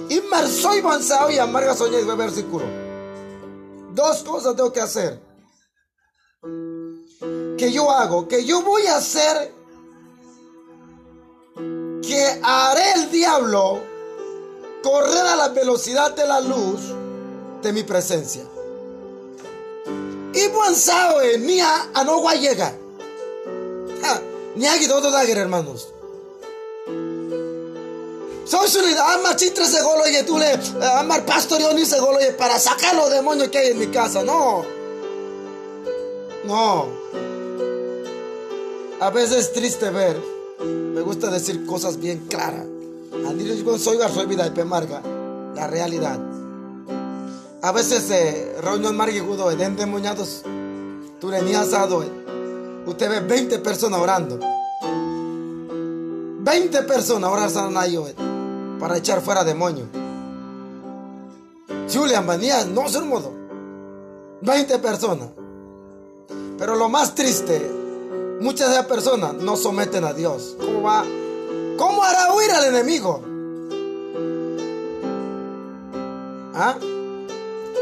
Y soy avanzado y amarga soñé versículo. Dos cosas tengo que hacer. Que yo hago, que yo voy a hacer, que haré el diablo correr a la velocidad de la luz de mi presencia. Y buen sabe, mía a no llega. Ni aquí todo da hermanos. Soy su ama chitre se golo y tú le amar pastor y se golo para sacar los demonios que hay en mi casa. No. No. A veces es triste ver. Me gusta decir cosas bien claras soy soy vida y pemarga la realidad. A veces eh, reunión marguigudo de endemoniados, tú le asado, usted ve 20 personas orando. 20 personas orando para echar fuera demonios. Julian venía, no ser modo. 20 personas. Pero lo más triste, muchas de esas personas no someten a Dios. ¿Cómo va? ¿Cómo hará huir al enemigo? ¿Ah?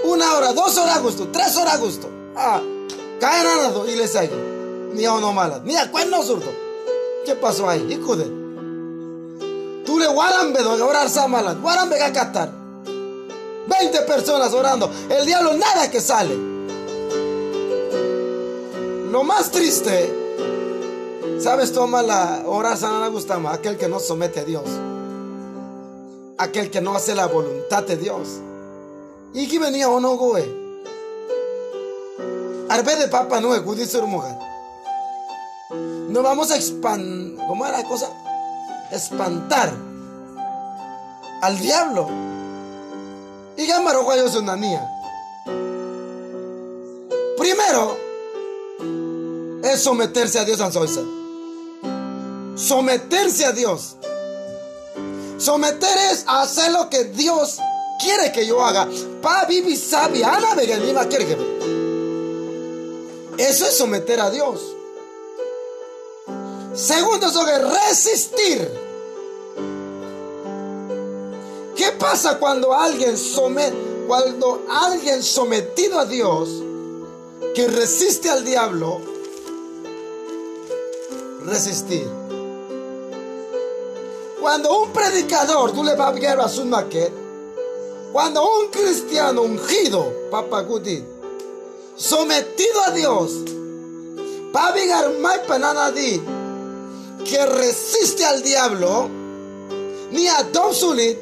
Una hora, dos horas a gusto, tres horas a gusto. Ah, cae nada y le sigue. Ni a uno mala, ni a cuerno zurdo. ¿Qué pasó ahí? Hicude. Tú le guarambe a orar samalas, guarambe a catar. 20 personas orando, el diablo nada que sale. Lo más triste ¿Sabes? Toma la hora sana gusta aquel que no somete a Dios. aquel que no hace la voluntad de Dios. Y que venía o no, güey. Arbe de papa no, dice mujer. No vamos a espantar, ¿cómo era la cosa? Espantar al diablo. Y Gamaro es una niña. Primero es someterse a Dios en Someterse a Dios. Someter es hacer lo que Dios quiere que yo haga. Pa bibi sabi, ana Eso es someter a Dios. Segundo, es resistir. ¿Qué pasa cuando alguien cuando alguien sometido a Dios que resiste al diablo resistir? Cuando un predicador, tú le vas a a su maquet, cuando un cristiano ungido, Papa Guti, sometido a Dios, Pavigar Mai Pananadi, que resiste al diablo, ni a Dobsulit,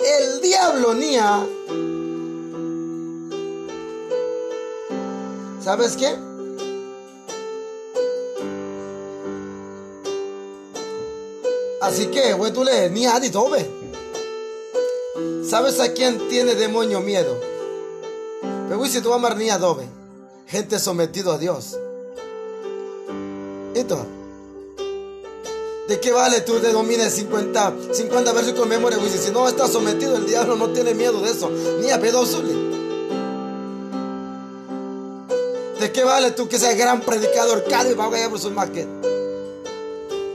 el diablo ni a. ¿Sabes qué? Así que, güey, tú le ni a dobe. ¿Sabes a quién tiene demonio miedo? Pero si tú amar ni dobe. Gente sometido a Dios. ¿Esto? ¿De qué vale tú de domines 50, 50 versículos de memoria? Si no está sometido, el diablo no tiene miedo de eso. Ni a pedosule. ¿De qué vale tú que seas gran predicador? Cada y va a por su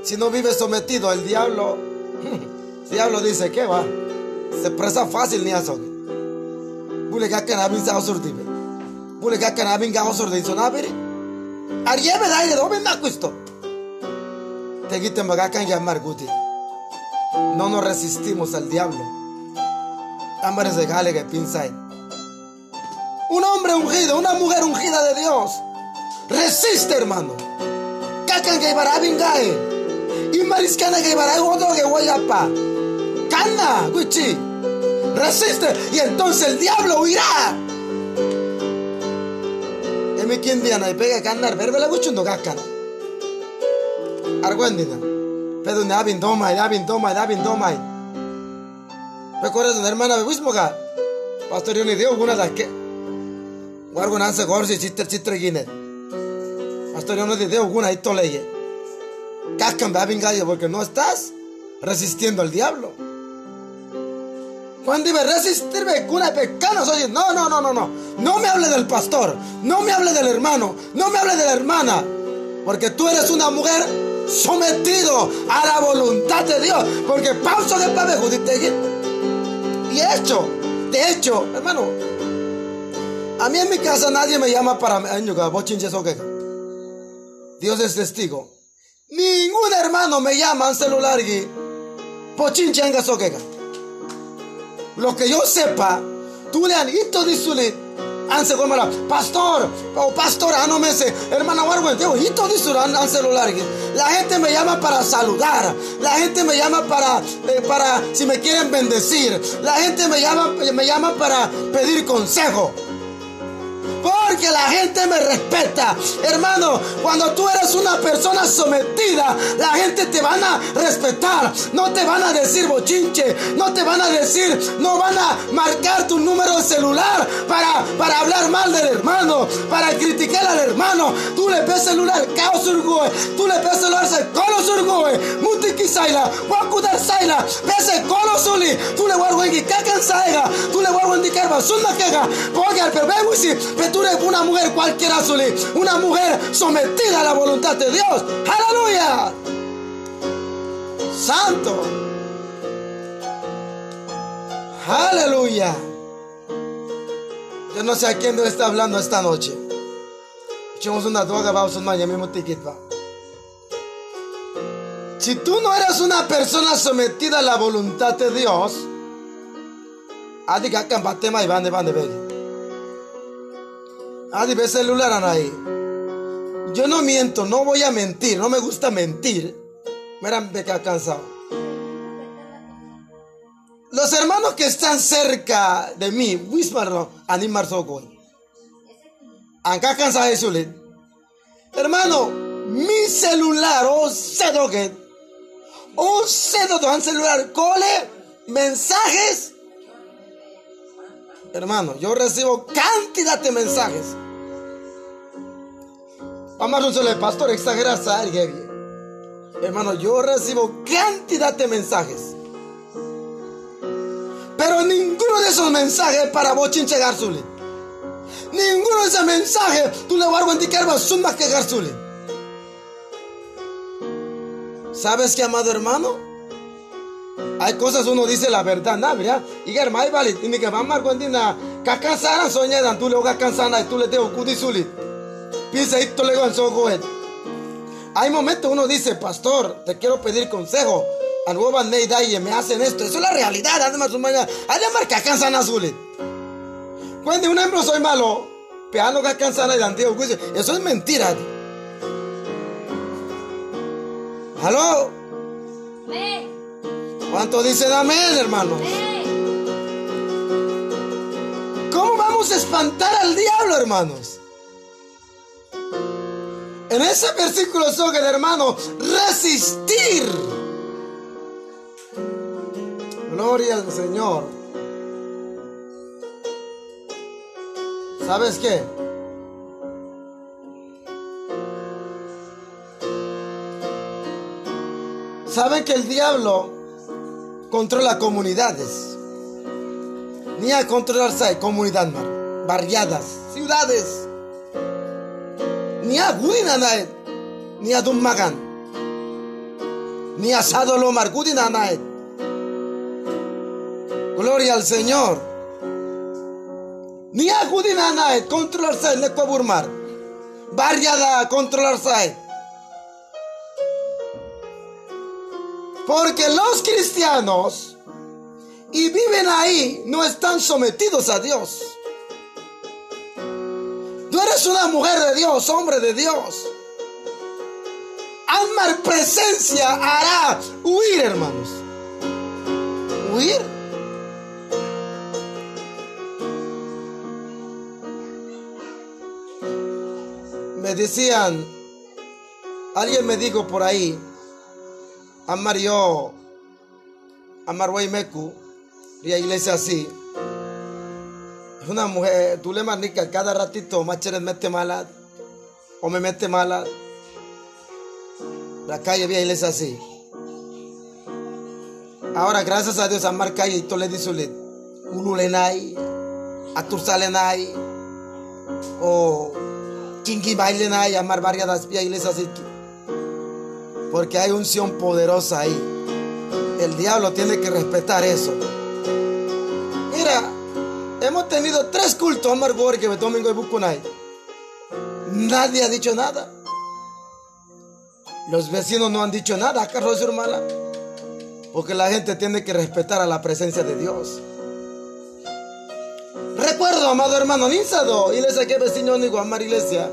Si no vives sometido, el diablo, el diablo dice, ¿qué va? Se presa fácil ni a eso. Bule que acá nabin sa osur dibe. Bule que acá nabin ga osur de eso nabiri. Ariebe da ile do ben da questo. Te quiten bagacan llamar guti. No nos resistimos al diablo. Ámbares de gale que piensa Un hombre ungido, una mujer ungida de Dios. Resiste, hermano. Cacan que ibarabin gae. Y mariscana que ibarabin otro que guayapa. Cana, guichi. Resiste. Y entonces el diablo huirá. Emi quien diana y pega canar. Verbela guchundo cacan. Argüendina. Pero ne abin domay, abin domay, abin domay. Recuerda una hermana de Wismoga. Pastor yo ni dio alguna de que. Guargo nanse gorsi chitter chitter gine. Pastor yo no te dio alguna y toleye. Cascan abin gallo porque no estás resistiendo al diablo. Cuando iba a resistirme con una pecado, oye, no, no, no, no, no. No me hable del pastor, no me hable del hermano, no me hable de la hermana. Porque tú eres una mujer sometido a la voluntad de Dios. Porque pausa de padre Y hecho, de hecho, hermano, a mí en mi casa nadie me llama para Dios es testigo. Ningún hermano me llama en celular y Lo que yo sepa, tú le han ido de anse mala pastor o pastora no me sé. Hermana warwen digo y todo eso an celular la gente me llama para saludar. La gente me llama para eh, para si me quieren bendecir. La gente me llama me llama para pedir consejo porque la gente me respeta. Hermano, cuando tú eres una persona sometida, la gente te van a respetar. No te van a decir bochinche, no te van a decir, no van a marcar tu número de celular para, para hablar mal del hermano, para criticar al hermano. Tú le ves celular, caos urgoe, tú le ves celular, se colos urgoe, mutiki saila, wakudar saila, pese colos suli, tú le guardo en kakan saiga, tú le guardo en dikarba, sunna kega, al perbebusi, tú eres una mujer cualquiera, una mujer sometida a la voluntad de Dios. Aleluya. Santo. Aleluya. Yo no sé a quién Dios está hablando esta noche. Echemos una droga, vamos a mismo Si tú no eres una persona sometida a la voluntad de Dios, adiga tema y van de van de Adi ve celular ahí. Yo no miento, no voy a mentir, no me gusta mentir. Mira, me cansado. Los hermanos que están cerca de mí, Wismar, animar soco. Acá cansa sulit. Hermano, mi celular, o cedo que, un cedo de celular, cole, mensajes. Hermano, yo recibo cantidad de mensajes. Vamos a un pastor, exagera, Hermano, yo recibo cantidad de mensajes. Pero ninguno de esos mensajes para vos chinche Garzuli. Ninguno de esos mensajes tú le vas a indicar más que Garzuli. ¿Sabes qué, amado hermano? Hay cosas uno dice la verdad, ¿no? ¿verdad? Y que vale, y que vamos a contar, cansada soñada, tú le vas a cansar, y tú le tengo cudisuli. Piensa y tú le vas a Hay momentos uno dice, pastor, te quiero pedir consejo y me hacen esto. Eso es la realidad. Además, mañana. Además, que alcanzan azules. Cuando un ejemplo soy malo, que alcanzan el antiguo juicio. Eso es mentira. ¿Aló? ¿Cuánto dicen amén, hermanos? ¿Cómo vamos a espantar al diablo, hermanos? En ese versículo son, hermano, resistir Gloria al Señor. ¿Sabes qué? ¿Saben que el diablo controla comunidades? Ni a controlarse comunidad barriadas, ciudades. Ni a Gudinanaet, ni a Dummagan, ni a Sadolomar Gudinanaet. Gloria al Señor. Ni agudinana controlarse ne burmar. Barriada controlarse. Porque los cristianos y viven ahí no están sometidos a Dios. Tú eres una mujer de Dios, hombre de Dios. Amar presencia hará huir, hermanos. Huir. decían, alguien me dijo por ahí, Amar yo, Amar Meku, y la iglesia así. Es una mujer, tú le manicas cada ratito, Macheres mete mala, o me mete mala. La calle vía iglesia así. Ahora, gracias a Dios, Amar calle y le dices, Ululenay, Atursalenay, o Kingi bailen a llamar varias iglesias porque hay unción poderosa ahí. El diablo tiene que respetar eso. Mira, hemos tenido tres cultos a que me domingo y Bukunay. Nadie ha dicho nada. Los vecinos no han dicho nada, Carlos hermana. Porque la gente tiene que respetar a la presencia de Dios. Recuerdo, amado hermano, Ninsado, iglesia que vecino ni iglesia,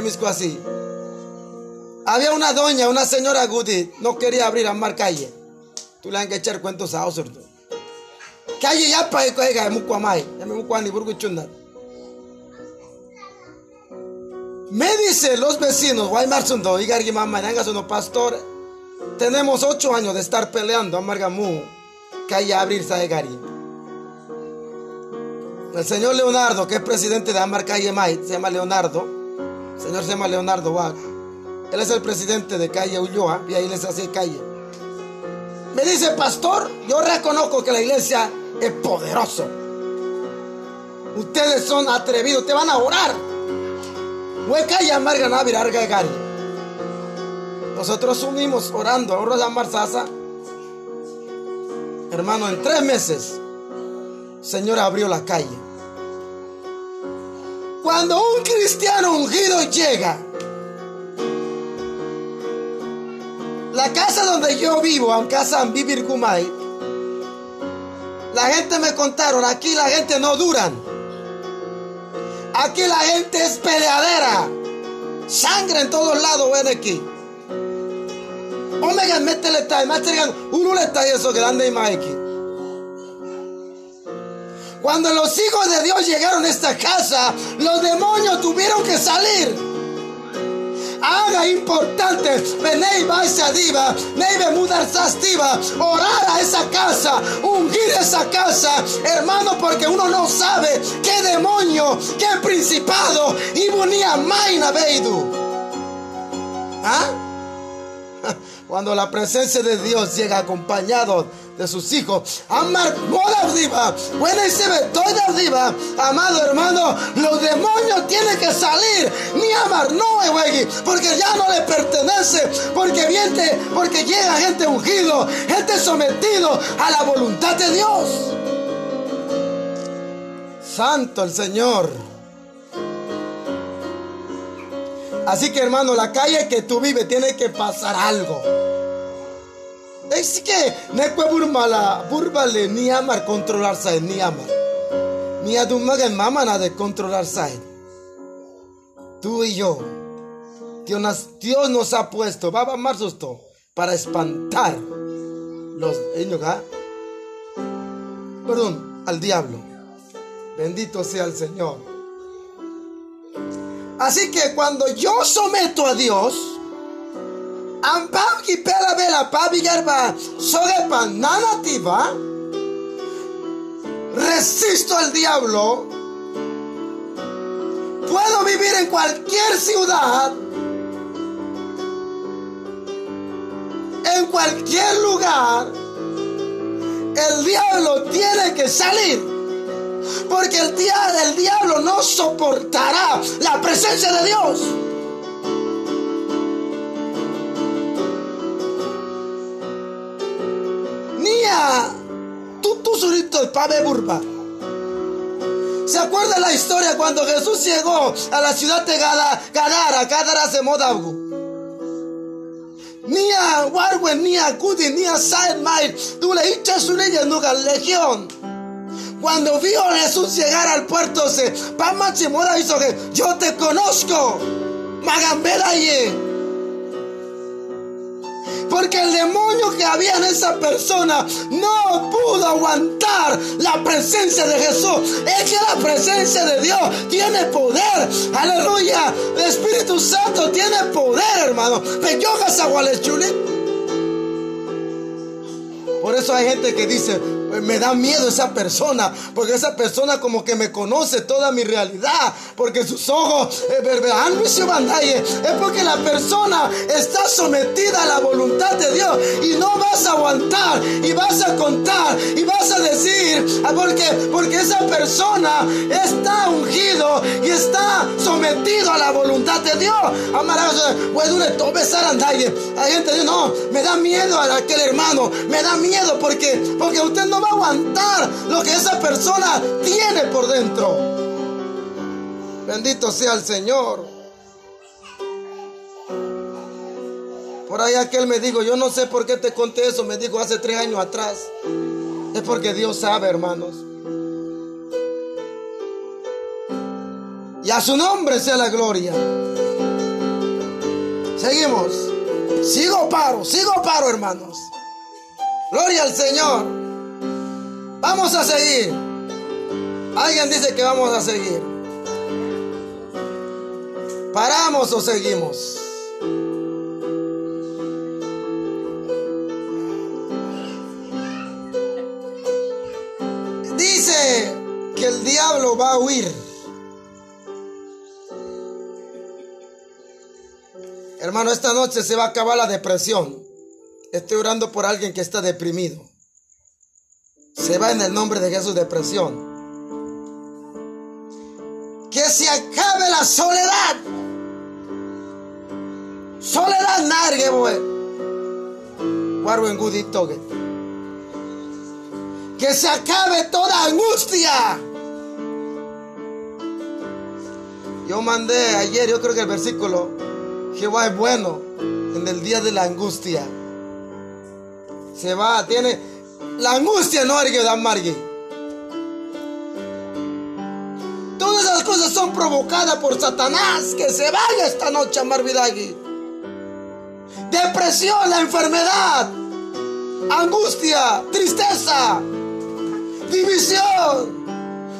misco así. Había una doña, una señora Guti, no quería abrir a mar calle. Tú le han que echar cuentos a Osordo. Calle ya para que caiga mucuamay, ya me mucuani burgu chundat. Me dice los vecinos, Guaymar Sundo, Igargi Mamá, no pastor, tenemos ocho años de estar peleando a Margamú, calle abrir Saegari. El señor Leonardo, que es presidente de Amar Calle May, se llama Leonardo. El señor se llama Leonardo Wag. Él es el presidente de Calle Ulloa y ahí les hace calle. Me dice, pastor, yo reconozco que la iglesia es poderoso. Ustedes son atrevidos, te van a orar. Hueca amarga Gari. Nosotros unimos orando, ahora la Marsasa. Hermano, en tres meses Señor abrió la calle. Cuando un cristiano ungido llega, la casa donde yo vivo, en casa Vivir la gente me contaron, aquí la gente no duran. Aquí la gente es peleadera. Sangre en todos lados, ven aquí. Omega, métele está, más uno le está eso que dan de aquí. Cuando los hijos de Dios llegaron a esta casa, los demonios tuvieron que salir haga importante, diva, neive mudar sastiva, orar a esa casa, ungir esa casa, hermano, porque uno no sabe qué demonio, qué principado, y maina veidu. ¿Ah? Cuando la presencia de Dios llega acompañado de sus hijos, amar buena y se ve toda diva, amado hermano, los demonios tienen que salir, ni amar no, porque ya no le pertenece, porque viene, porque llega gente ungido, gente sometido a la voluntad de Dios. Santo el Señor. Así que hermano, la calle que tú vives tiene que pasar algo. Es que no puede burmala, burbale ni amar controlarse, ni amar. Ni a tu mamá de controlarse. Tú y yo. Dios nos ha puesto, va a amar susto, para espantar los ¿ah? Perdón, al diablo. Bendito sea el Señor. Así que cuando yo someto a Dios, resisto al diablo, puedo vivir en cualquier ciudad, en cualquier lugar, el diablo tiene que salir. Porque el, día, del diablo no soportará la presencia de Dios. Tú solito el pave burba. ¿Se acuerda la historia cuando Jesús llegó a la ciudad de Gadara, Gadara se modabu? Nia warwen, nia kudi, nia said mail, tú le echas una legión. Cuando vio a Jesús llegar al puerto, se Pama Chimoda hizo que yo te conozco. Magambelaye. Porque el demonio que había en esa persona no pudo aguantar la presencia de Jesús. Es que la presencia de Dios tiene poder. Aleluya. El Espíritu Santo tiene poder, hermano. Por eso hay gente que dice, me da miedo esa persona, porque esa persona como que me conoce toda mi realidad, porque sus ojos, eh, es porque la persona está sometida a la voluntad de Dios y no vas a aguantar y vas a contar y vas a decir, ah, porque, porque esa persona está ungido y está sometido a la voluntad de Dios. Hay gente no, me da miedo a aquel hermano, me da miedo porque, porque usted no va a aguantar lo que esa persona tiene por dentro. Bendito sea el Señor. Por ahí aquel me dijo, yo no sé por qué te conté eso, me dijo hace tres años atrás. Es porque Dios sabe, hermanos. Y a su nombre sea la gloria. Seguimos. Sigo paro, sigo paro, hermanos. Gloria al Señor. Vamos a seguir. Alguien dice que vamos a seguir. ¿Paramos o seguimos? Dice que el diablo va a huir. Hermano, esta noche se va a acabar la depresión. Estoy orando por alguien que está deprimido. Se va en el nombre de Jesús depresión. Que se acabe la soledad. Soledad nargue, boy. Que se acabe toda angustia. Yo mandé ayer, yo creo que el versículo, Jehová es bueno en el día de la angustia se va, tiene la angustia no hay que dar margue. Todas esas cosas son provocadas por Satanás. Que se vaya esta noche a Marvidagui. Depresión, la enfermedad, angustia, tristeza, división.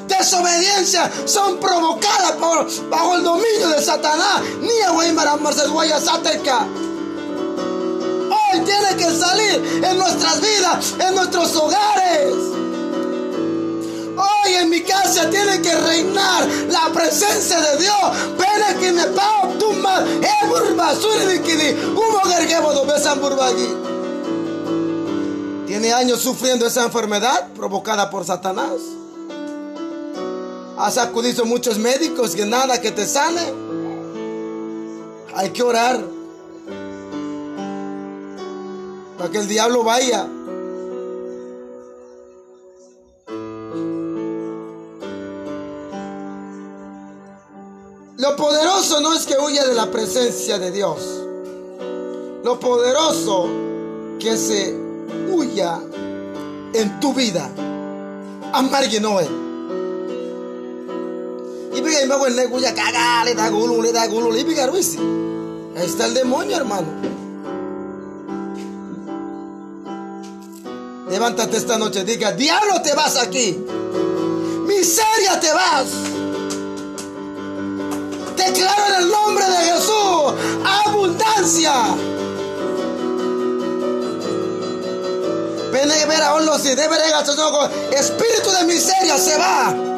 desobediencia son provocadas por, bajo el dominio de Satanás. Ni a Hoy tiene que salir en nuestras vidas, en nuestros hogares. Hoy en mi casa tiene que reinar la presencia de Dios. Que me do besan burbagi. Tiene años sufriendo esa enfermedad provocada por Satanás. Has acudido muchos médicos que nada que te sane. Hay que orar para que el diablo vaya. Lo poderoso no es que huya de la presencia de Dios. Lo poderoso que se huya en tu vida. Amargue Noé. Y me hago el neguya caga, le da gulo, le da gulo, le. Ahí está el demonio, hermano. Levántate esta noche, diga, diablo te vas aquí. Miseria te vas. Declaro en el nombre de Jesús abundancia. Espíritu de miseria se va.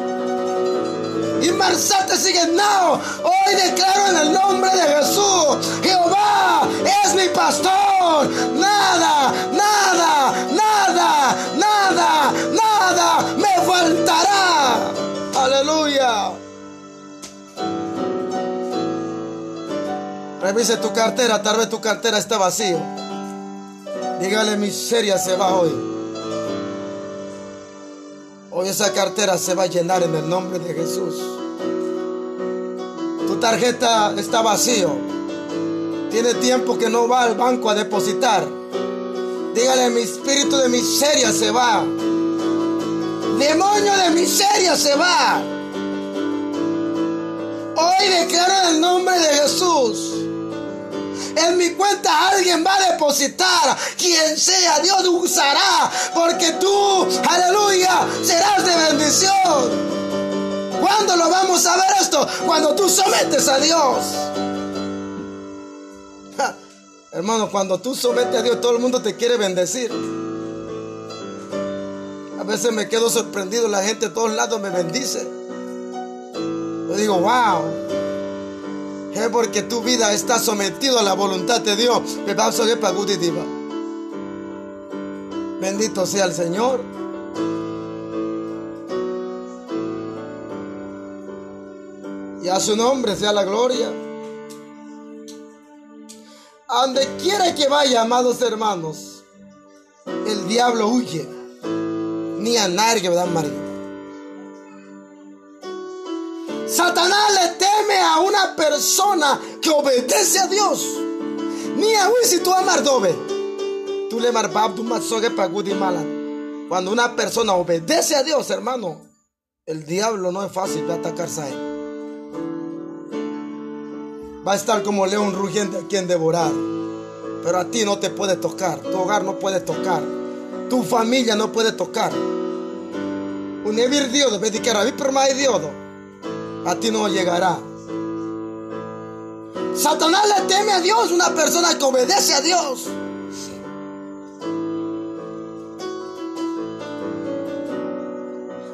Y Marsate sigue now. Hoy declaro en el nombre de Jesús. Jehová es mi pastor. Nada, nada, nada, nada, nada me faltará. Aleluya. Revise tu cartera, tal vez tu cartera está vacío. Dígale, miseria se va hoy. Hoy esa cartera se va a llenar en el nombre de Jesús. Tu tarjeta está vacío. Tiene tiempo que no va al banco a depositar. Dígale, mi espíritu de miseria se va. Demonio de miseria se va. Hoy declaro en el nombre de Jesús. En mi cuenta alguien va a depositar. Quien sea, Dios usará. Porque tú, aleluya, serás de bendición. ¿Cuándo lo vamos a ver esto? Cuando tú sometes a Dios. Hermano, cuando tú sometes a Dios, todo el mundo te quiere bendecir. A veces me quedo sorprendido, la gente de todos lados me bendice. Yo digo, wow. Es porque tu vida está sometida a la voluntad de Dios. Bendito sea el Señor. Y a su nombre sea la gloria. A donde quiera que vaya, amados hermanos, el diablo huye. Ni a nadie, ¿verdad, María? Satanás le teme a una persona que obedece a Dios. Ni a si tú amar dobe. Tú le marbab pagudi mala. Cuando una persona obedece a Dios, hermano, el diablo no es fácil de atacarse a él. Va a estar como león rugiente a quien devorar. Pero a ti no te puede tocar. Tu hogar no puede tocar. Tu familia no puede tocar. Un Dios, Dios a ti no llegará. Satanás le teme a Dios, una persona que obedece a Dios.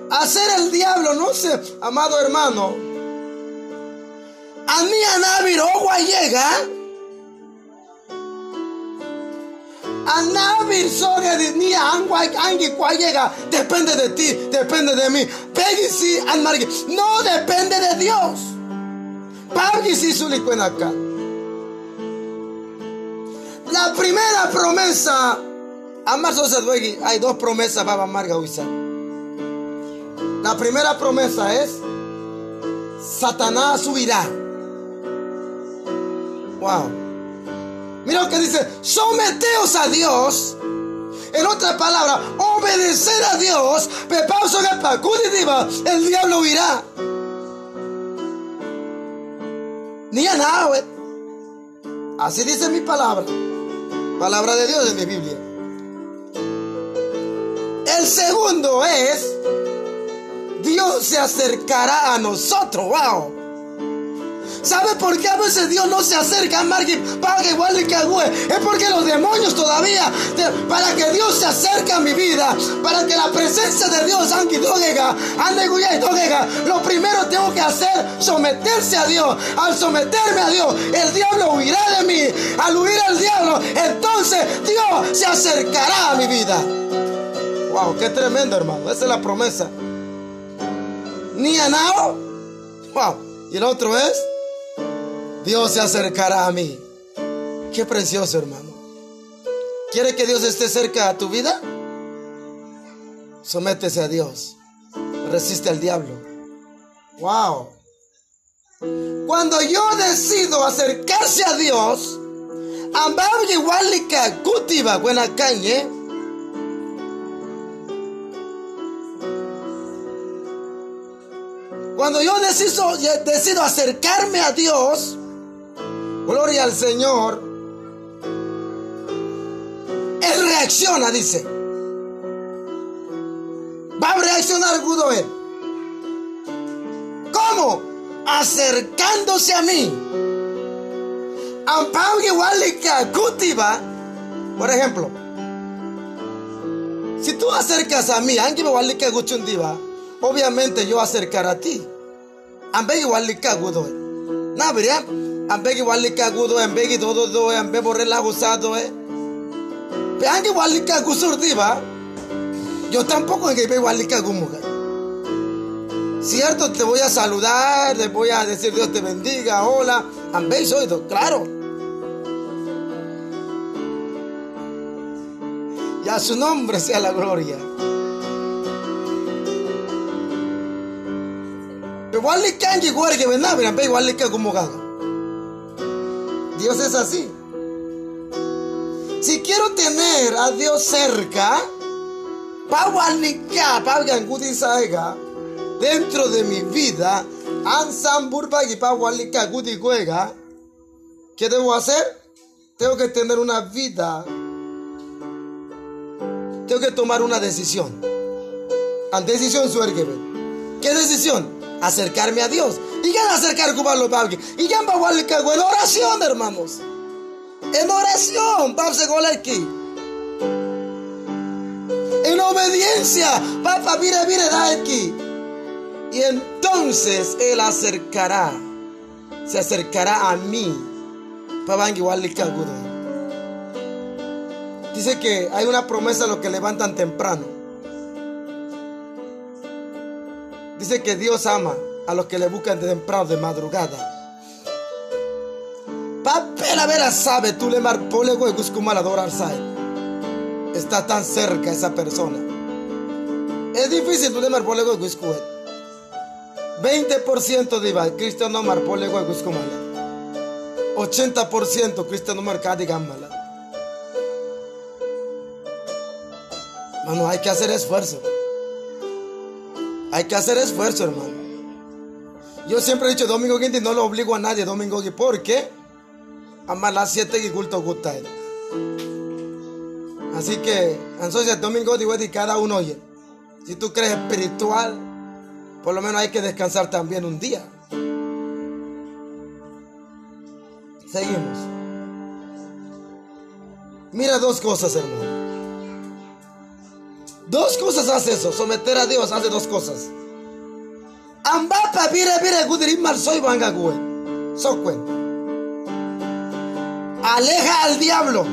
Hacer el diablo, no sé, amado hermano. A mí a Navir llega. Anabir soga de ni angi llega depende de ti, depende de mí. Peggy si no depende de Dios. Pagui si acá. La primera promesa, amar hay dos promesas para Marga La primera promesa es Satanás subirá. Wow. Mira lo que dice, someteos a Dios. En otra palabra, obedecer a Dios. El diablo huirá. Ni a nada. Así dice mi palabra. Palabra de Dios en mi Biblia. El segundo es Dios se acercará a nosotros. Wow. ¿Sabe por qué a veces Dios no se acerca a Margui para que igual que Es porque los demonios todavía, para que Dios se acerque a mi vida, para que la presencia de Dios, lo primero tengo que hacer, someterse a Dios. Al someterme a Dios, el diablo huirá de mí. Al huir al diablo, entonces Dios se acercará a mi vida. Wow, qué tremendo, hermano. Esa es la promesa. Ni a. Wow. Y el otro es Dios se acercará a mí. Qué precioso, hermano. ¿Quiere que Dios esté cerca a tu vida? Sométese a Dios. Resiste al diablo. Wow. Cuando yo decido acercarse a Dios, kutiba buena cañe. Cuando yo decido, decido acercarme a Dios, Gloria al Señor. Él reacciona, dice. Va a reaccionar Gudoel. ¿Cómo? Acercándose a mí. Por ejemplo, si tú acercas a mí, obviamente yo acercar a ti. Ambe igual que No, ¿verdad? ambegi walika gudo ambegi todo do ambe borrela gusado eh. Pe ange walika gusur diva yo tampoco en que walika gumuga cierto te voy a saludar te voy a decir Dios te bendiga hola. Ambe soy claro. Ya su nombre sea la gloria. Igual le cangue igual que ven a igual le gaga Dios es así. Si quiero tener a Dios cerca, dentro de mi vida, ¿qué debo hacer? Tengo que tener una vida. Tengo que tomar una decisión. Decisión ¿Qué decisión? Acercarme a Dios. Y ya acercar a Y ya en oración, hermanos. En oración, aquí. En obediencia, papá, mire, mire, aquí. Y entonces Él acercará, se acercará a mí. Dice que hay una promesa a los que levantan temprano. Dice que Dios ama a los que le buscan de temprano, de madrugada. Papela vera sabe, tú le marpole la adorar Está tan cerca esa persona. Es difícil tú le marpole 20% de Iba, Cristo no marpole guscumala. 80% Cristo no marca de gamala. Mano, hay que hacer esfuerzo. Hay que hacer esfuerzo, hermano. Yo siempre he dicho domingo y no lo obligo a nadie domingo ¿Por qué? A las 7 y culto gusta Así que, entonces domingo de cada uno oye. Si tú crees espiritual, por lo menos hay que descansar también un día. Seguimos. Mira dos cosas, hermano. Dos cosas hace eso. Someter a Dios hace dos cosas. Ambapa vire vire gudirim mal soy banga Aleja al diablo.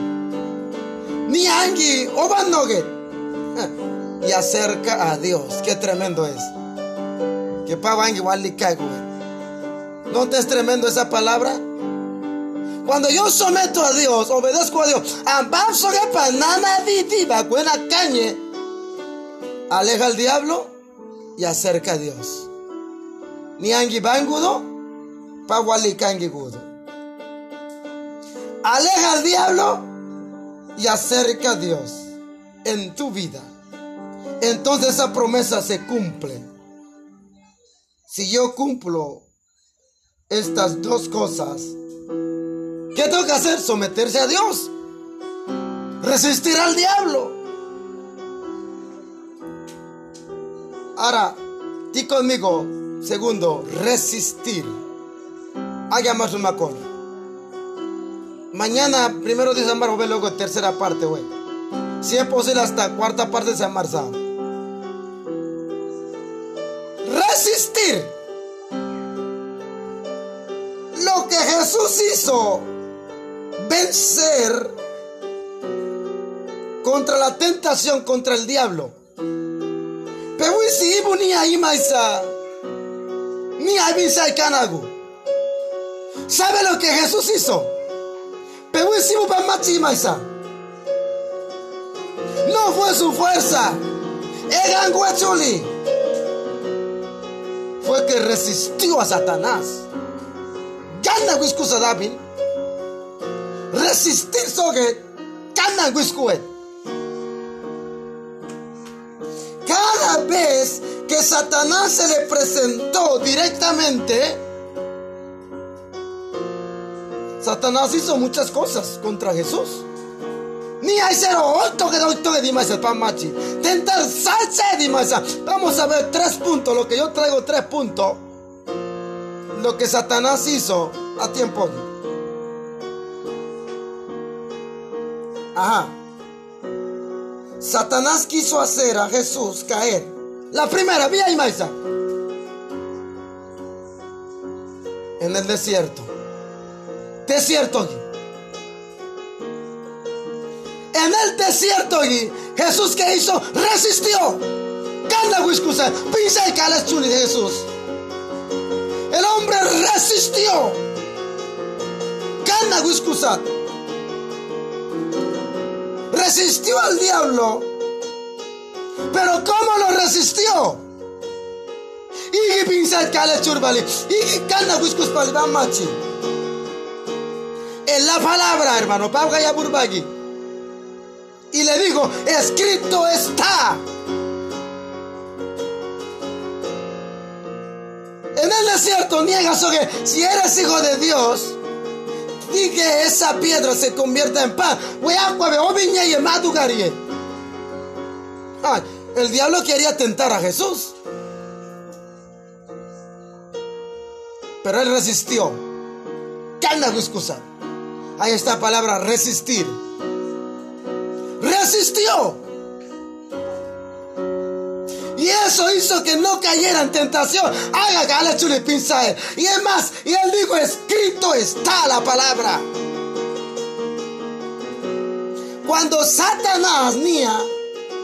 Ni angi obanoge. Y acerca a Dios. Qué tremendo es. Que pa wangi wali ¿No te es tremendo esa palabra? Cuando yo someto a Dios, obedezco a Dios, ambap soge panana di buena cañe aleja al diablo y acerca a Dios. Niangi bangudo, gudo. Aleja al diablo y acerca a Dios en tu vida. Entonces esa promesa se cumple. Si yo cumplo estas dos cosas, ¿qué tengo que hacer? Someterse a Dios. Resistir al diablo. Ahora, Di conmigo, segundo, resistir. Haga más un macón. Mañana, primero de San Marzo, luego tercera parte, güey. Si es posible, hasta cuarta parte de San. Resistir. Lo que Jesús hizo, vencer contra la tentación, contra el diablo. Ibu ni ahí maisa, ni ahí canagu. ¿Sabe lo que Jesús hizo? Pero si machi maisa. No fue su fuerza. Egan Fue que resistió a Satanás. Gana wiskusa David. Resistir soge. Gana wiskuet. Vez que Satanás se le presentó directamente, Satanás hizo muchas cosas contra Jesús. Ni hay cero otro que doy que dimas el pan machi. Tentar salsa de Vamos a ver tres puntos. Lo que yo traigo tres puntos. Lo que Satanás hizo a tiempo. Ajá. Satanás quiso hacer a Jesús caer. La primera, vía y maisa. En el desierto. Desierto. En el desierto, Jesús que hizo, resistió. Gana Wiskusa, pinza y de Jesús. El hombre resistió. Gana Wiskusa resistió al diablo. Pero ¿cómo lo resistió? Y pinza kale churbali. Y kana machi. En la palabra, hermano, ya burbagi. Y le dijo, escrito está. En el desierto niegas que si eres hijo de Dios, Dije que esa piedra se convierta en pan. El diablo quería tentar a Jesús. Pero él resistió. excusa? Ahí está la palabra resistir. Resistió. Y eso hizo que no cayera en tentación. Pinza Y es más, y él dijo, escrito está la palabra. Cuando Satanás, Nia,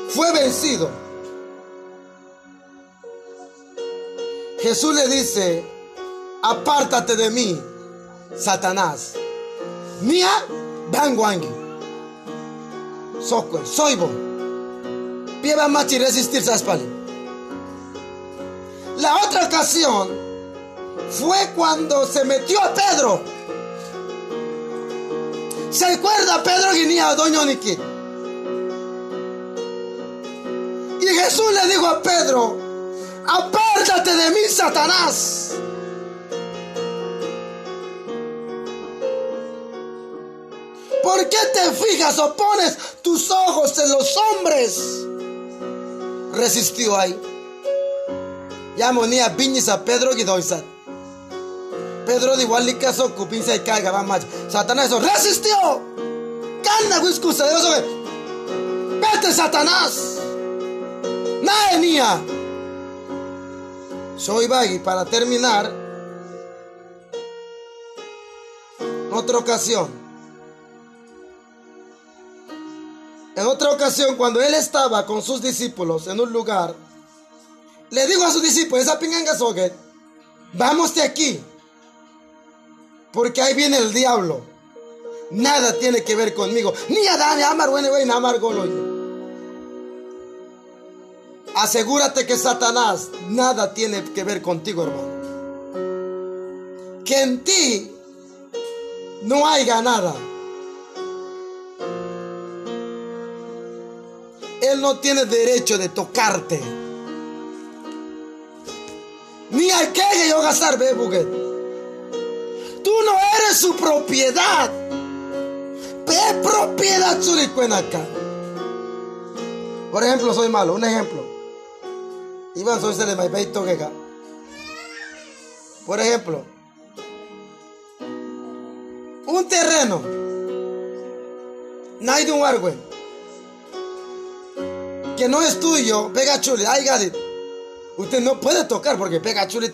fue vencido, Jesús le dice, apártate de mí, Satanás. Nia, bangwangi. Soy soybo. Pieba machi resistir saspali. La otra ocasión fue cuando se metió a Pedro. ¿Se acuerda Pedro Guinea Doña Niki? Y Jesús le dijo a Pedro, apártate de mí, Satanás. ¿Por qué te fijas o pones tus ojos en los hombres? Resistió ahí. Yamonía piñis a Pedro Guidoisat. Pedro de y caso cupinza y caiga va más. Satanás eso resistió. Excusa de eso. Vete Satanás. Naenia. Soy Baggy para terminar. Otra ocasión. En otra ocasión, cuando él estaba con sus discípulos en un lugar, le digo a sus discípulos, esa pinganga soget, vamos de aquí, porque ahí viene el diablo. Nada tiene que ver conmigo. Ni Adán, ni Amar, ni Amar Asegúrate que Satanás nada tiene que ver contigo, hermano. Que en ti no haya nada. Él no tiene derecho de tocarte. Ni hay que yo gastar, ve, Tú no eres su propiedad. Ve propiedad acá. Por ejemplo, soy malo. Un ejemplo. Iban a ser de Maipeito que Por ejemplo, un terreno, de un árbol que no es tuyo, pega chuli, ay gadit. Usted no puede tocar porque pega chuli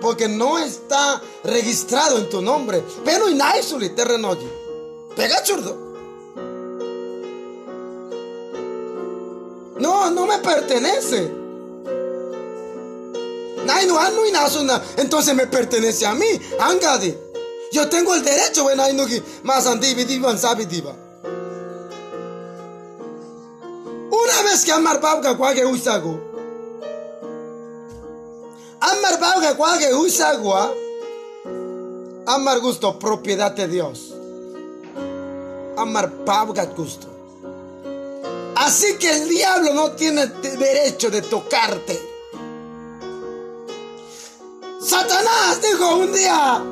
porque no está registrado en tu nombre. Pero y hay chuli terreno aquí. Pega churdo. No, no me pertenece. Entonces me pertenece a mí. Angadi. Yo tengo el derecho, más. Una vez que amar babga kwage usago. Amar babga kwage usago. Amar gusto, propiedad de Dios. Amar babga gusto. Así que el diablo no tiene derecho de tocarte. Satanás dijo un día,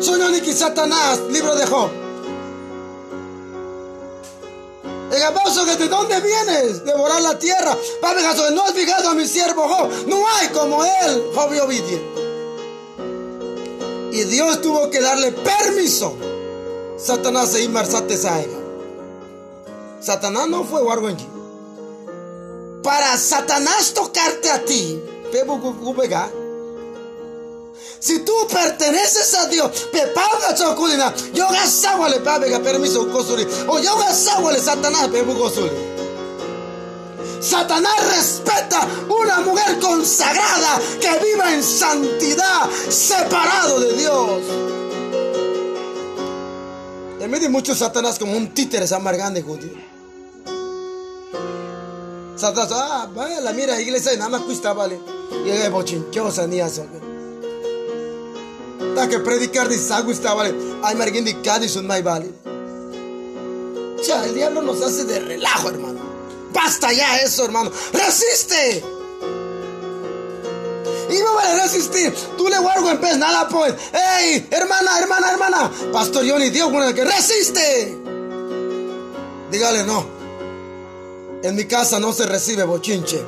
soy que Satanás, libro de Job. El aplauso de dónde vienes, devorar la tierra. Padre no has fijado a mi siervo Job. No hay como él, Job y Y Dios tuvo que darle permiso. Satanás se inmersate. Satanás no fue Warwenji. Para Satanás tocarte a ti, si tú perteneces a Dios, pepaga chokulina, yo le pabega permiso o yo le Satanás pebu kosuri. Satanás respeta una mujer consagrada que viva en santidad, separado de Dios. En medio de muchos Satanás como un títere amargando judío. Satanás, ah, vaya la mira iglesia y nada más cuesta, vale. Y es bochinchosa ni eso que predicar de está vale. Ay, margin de Cádiz un mai vale. Ya, el diablo nos hace de relajo, hermano. Basta ya eso, hermano. ¡Resiste! Y no vale resistir. Tú le guardo en pez, nada pues. ¡Ey! Hermana, hermana, hermana. Pastor Johnny, Dios con el que resiste. Dígale no. En mi casa no se recibe bochinche.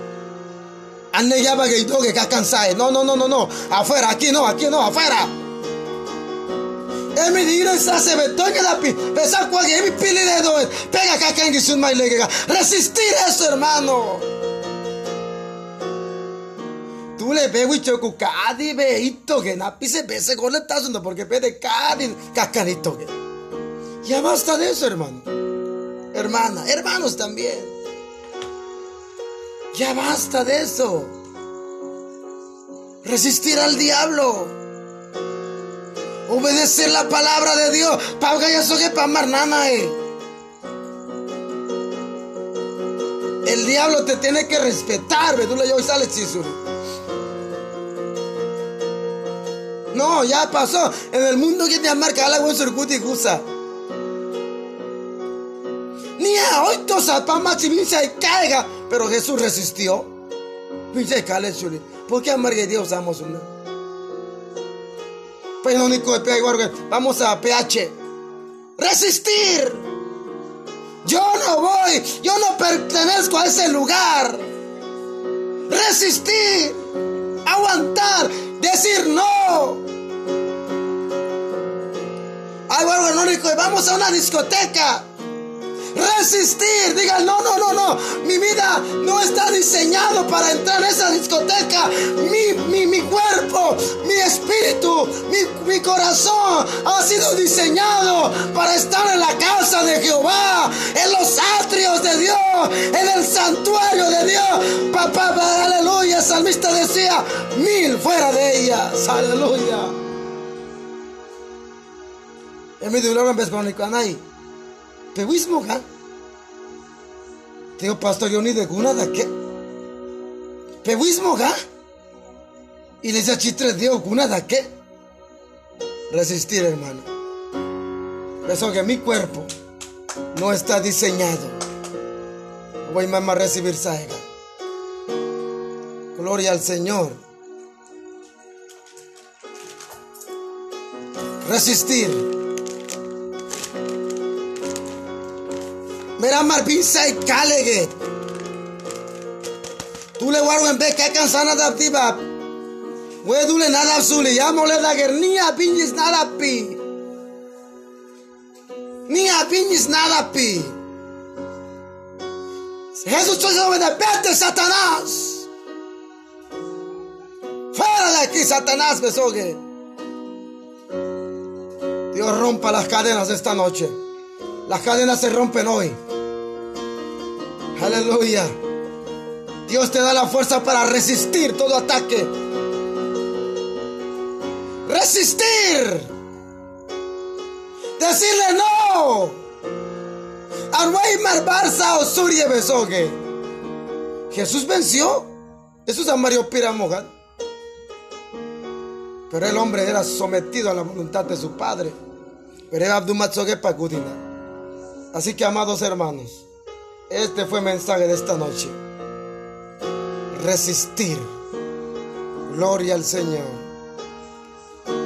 Anne ya que que No, no, no, no, no. Afuera, aquí no, aquí no, afuera. Emi dire sa se betonga la pi. Pesa kwa mi pili de do. Pega acá que sun mai lega. Resistir eso, hermano. Tú le pego y choco cadi veito que na pise pese con el tazo porque pede cadi cacanito que. Ya basta de eso, hermano. Hermana, hermanos también. Ya basta de eso. Resistir al diablo. Obedecer la palabra de Dios. Eh. El diablo te tiene que respetar, No, ya pasó. En el mundo que te marca la buen surcuti gusa. Ni a hoy y caiga. Pero Jesús resistió. Pinche cale. ¿Por qué amarga Dios amos una? Pues único de Vamos a PH. Resistir. Yo no voy. Yo no pertenezco a ese lugar. Resistir. Aguantar. Decir no. Ay, bueno. Vamos a una discoteca resistir. Diga, no, no, no, no. Mi vida no está diseñado para entrar en esa discoteca. Mi, mi, mi cuerpo, mi espíritu, mi, mi corazón ha sido diseñado para estar en la casa de Jehová, en los atrios de Dios, en el santuario de Dios. Papá, aleluya. El salmista decía, mil fuera de ellas. Aleluya. En mi dolor me con ¿ah? Teo pastor yo ni de guna de qué. Pewismo, ¿ah? Y les chitre de guna de qué. Resistir, hermano. Eso que mi cuerpo no está diseñado. Voy a recibir saiga. Gloria al Señor. Resistir. Marvin Say Tú le guardo en vez que cansana de activa. We dule nada azul. Ya mole da gernia piñis nada pi. Ni a piñis nada pi. Jesús te de vete Satanás. Fuera de aquí, Satanás, besogue. Dios rompa las cadenas esta noche. Las cadenas se rompen hoy. Aleluya. Dios te da la fuerza para resistir todo ataque. Resistir. Decirle no. Arweimar Barça o Surie Besogue. Jesús venció. Eso es Mario Piramogan. Pero el hombre era sometido a la voluntad de su padre. Pero era Abdumatsoge Pagudina. Así que, amados hermanos, este fue el mensaje de esta noche. Resistir. Gloria al Señor.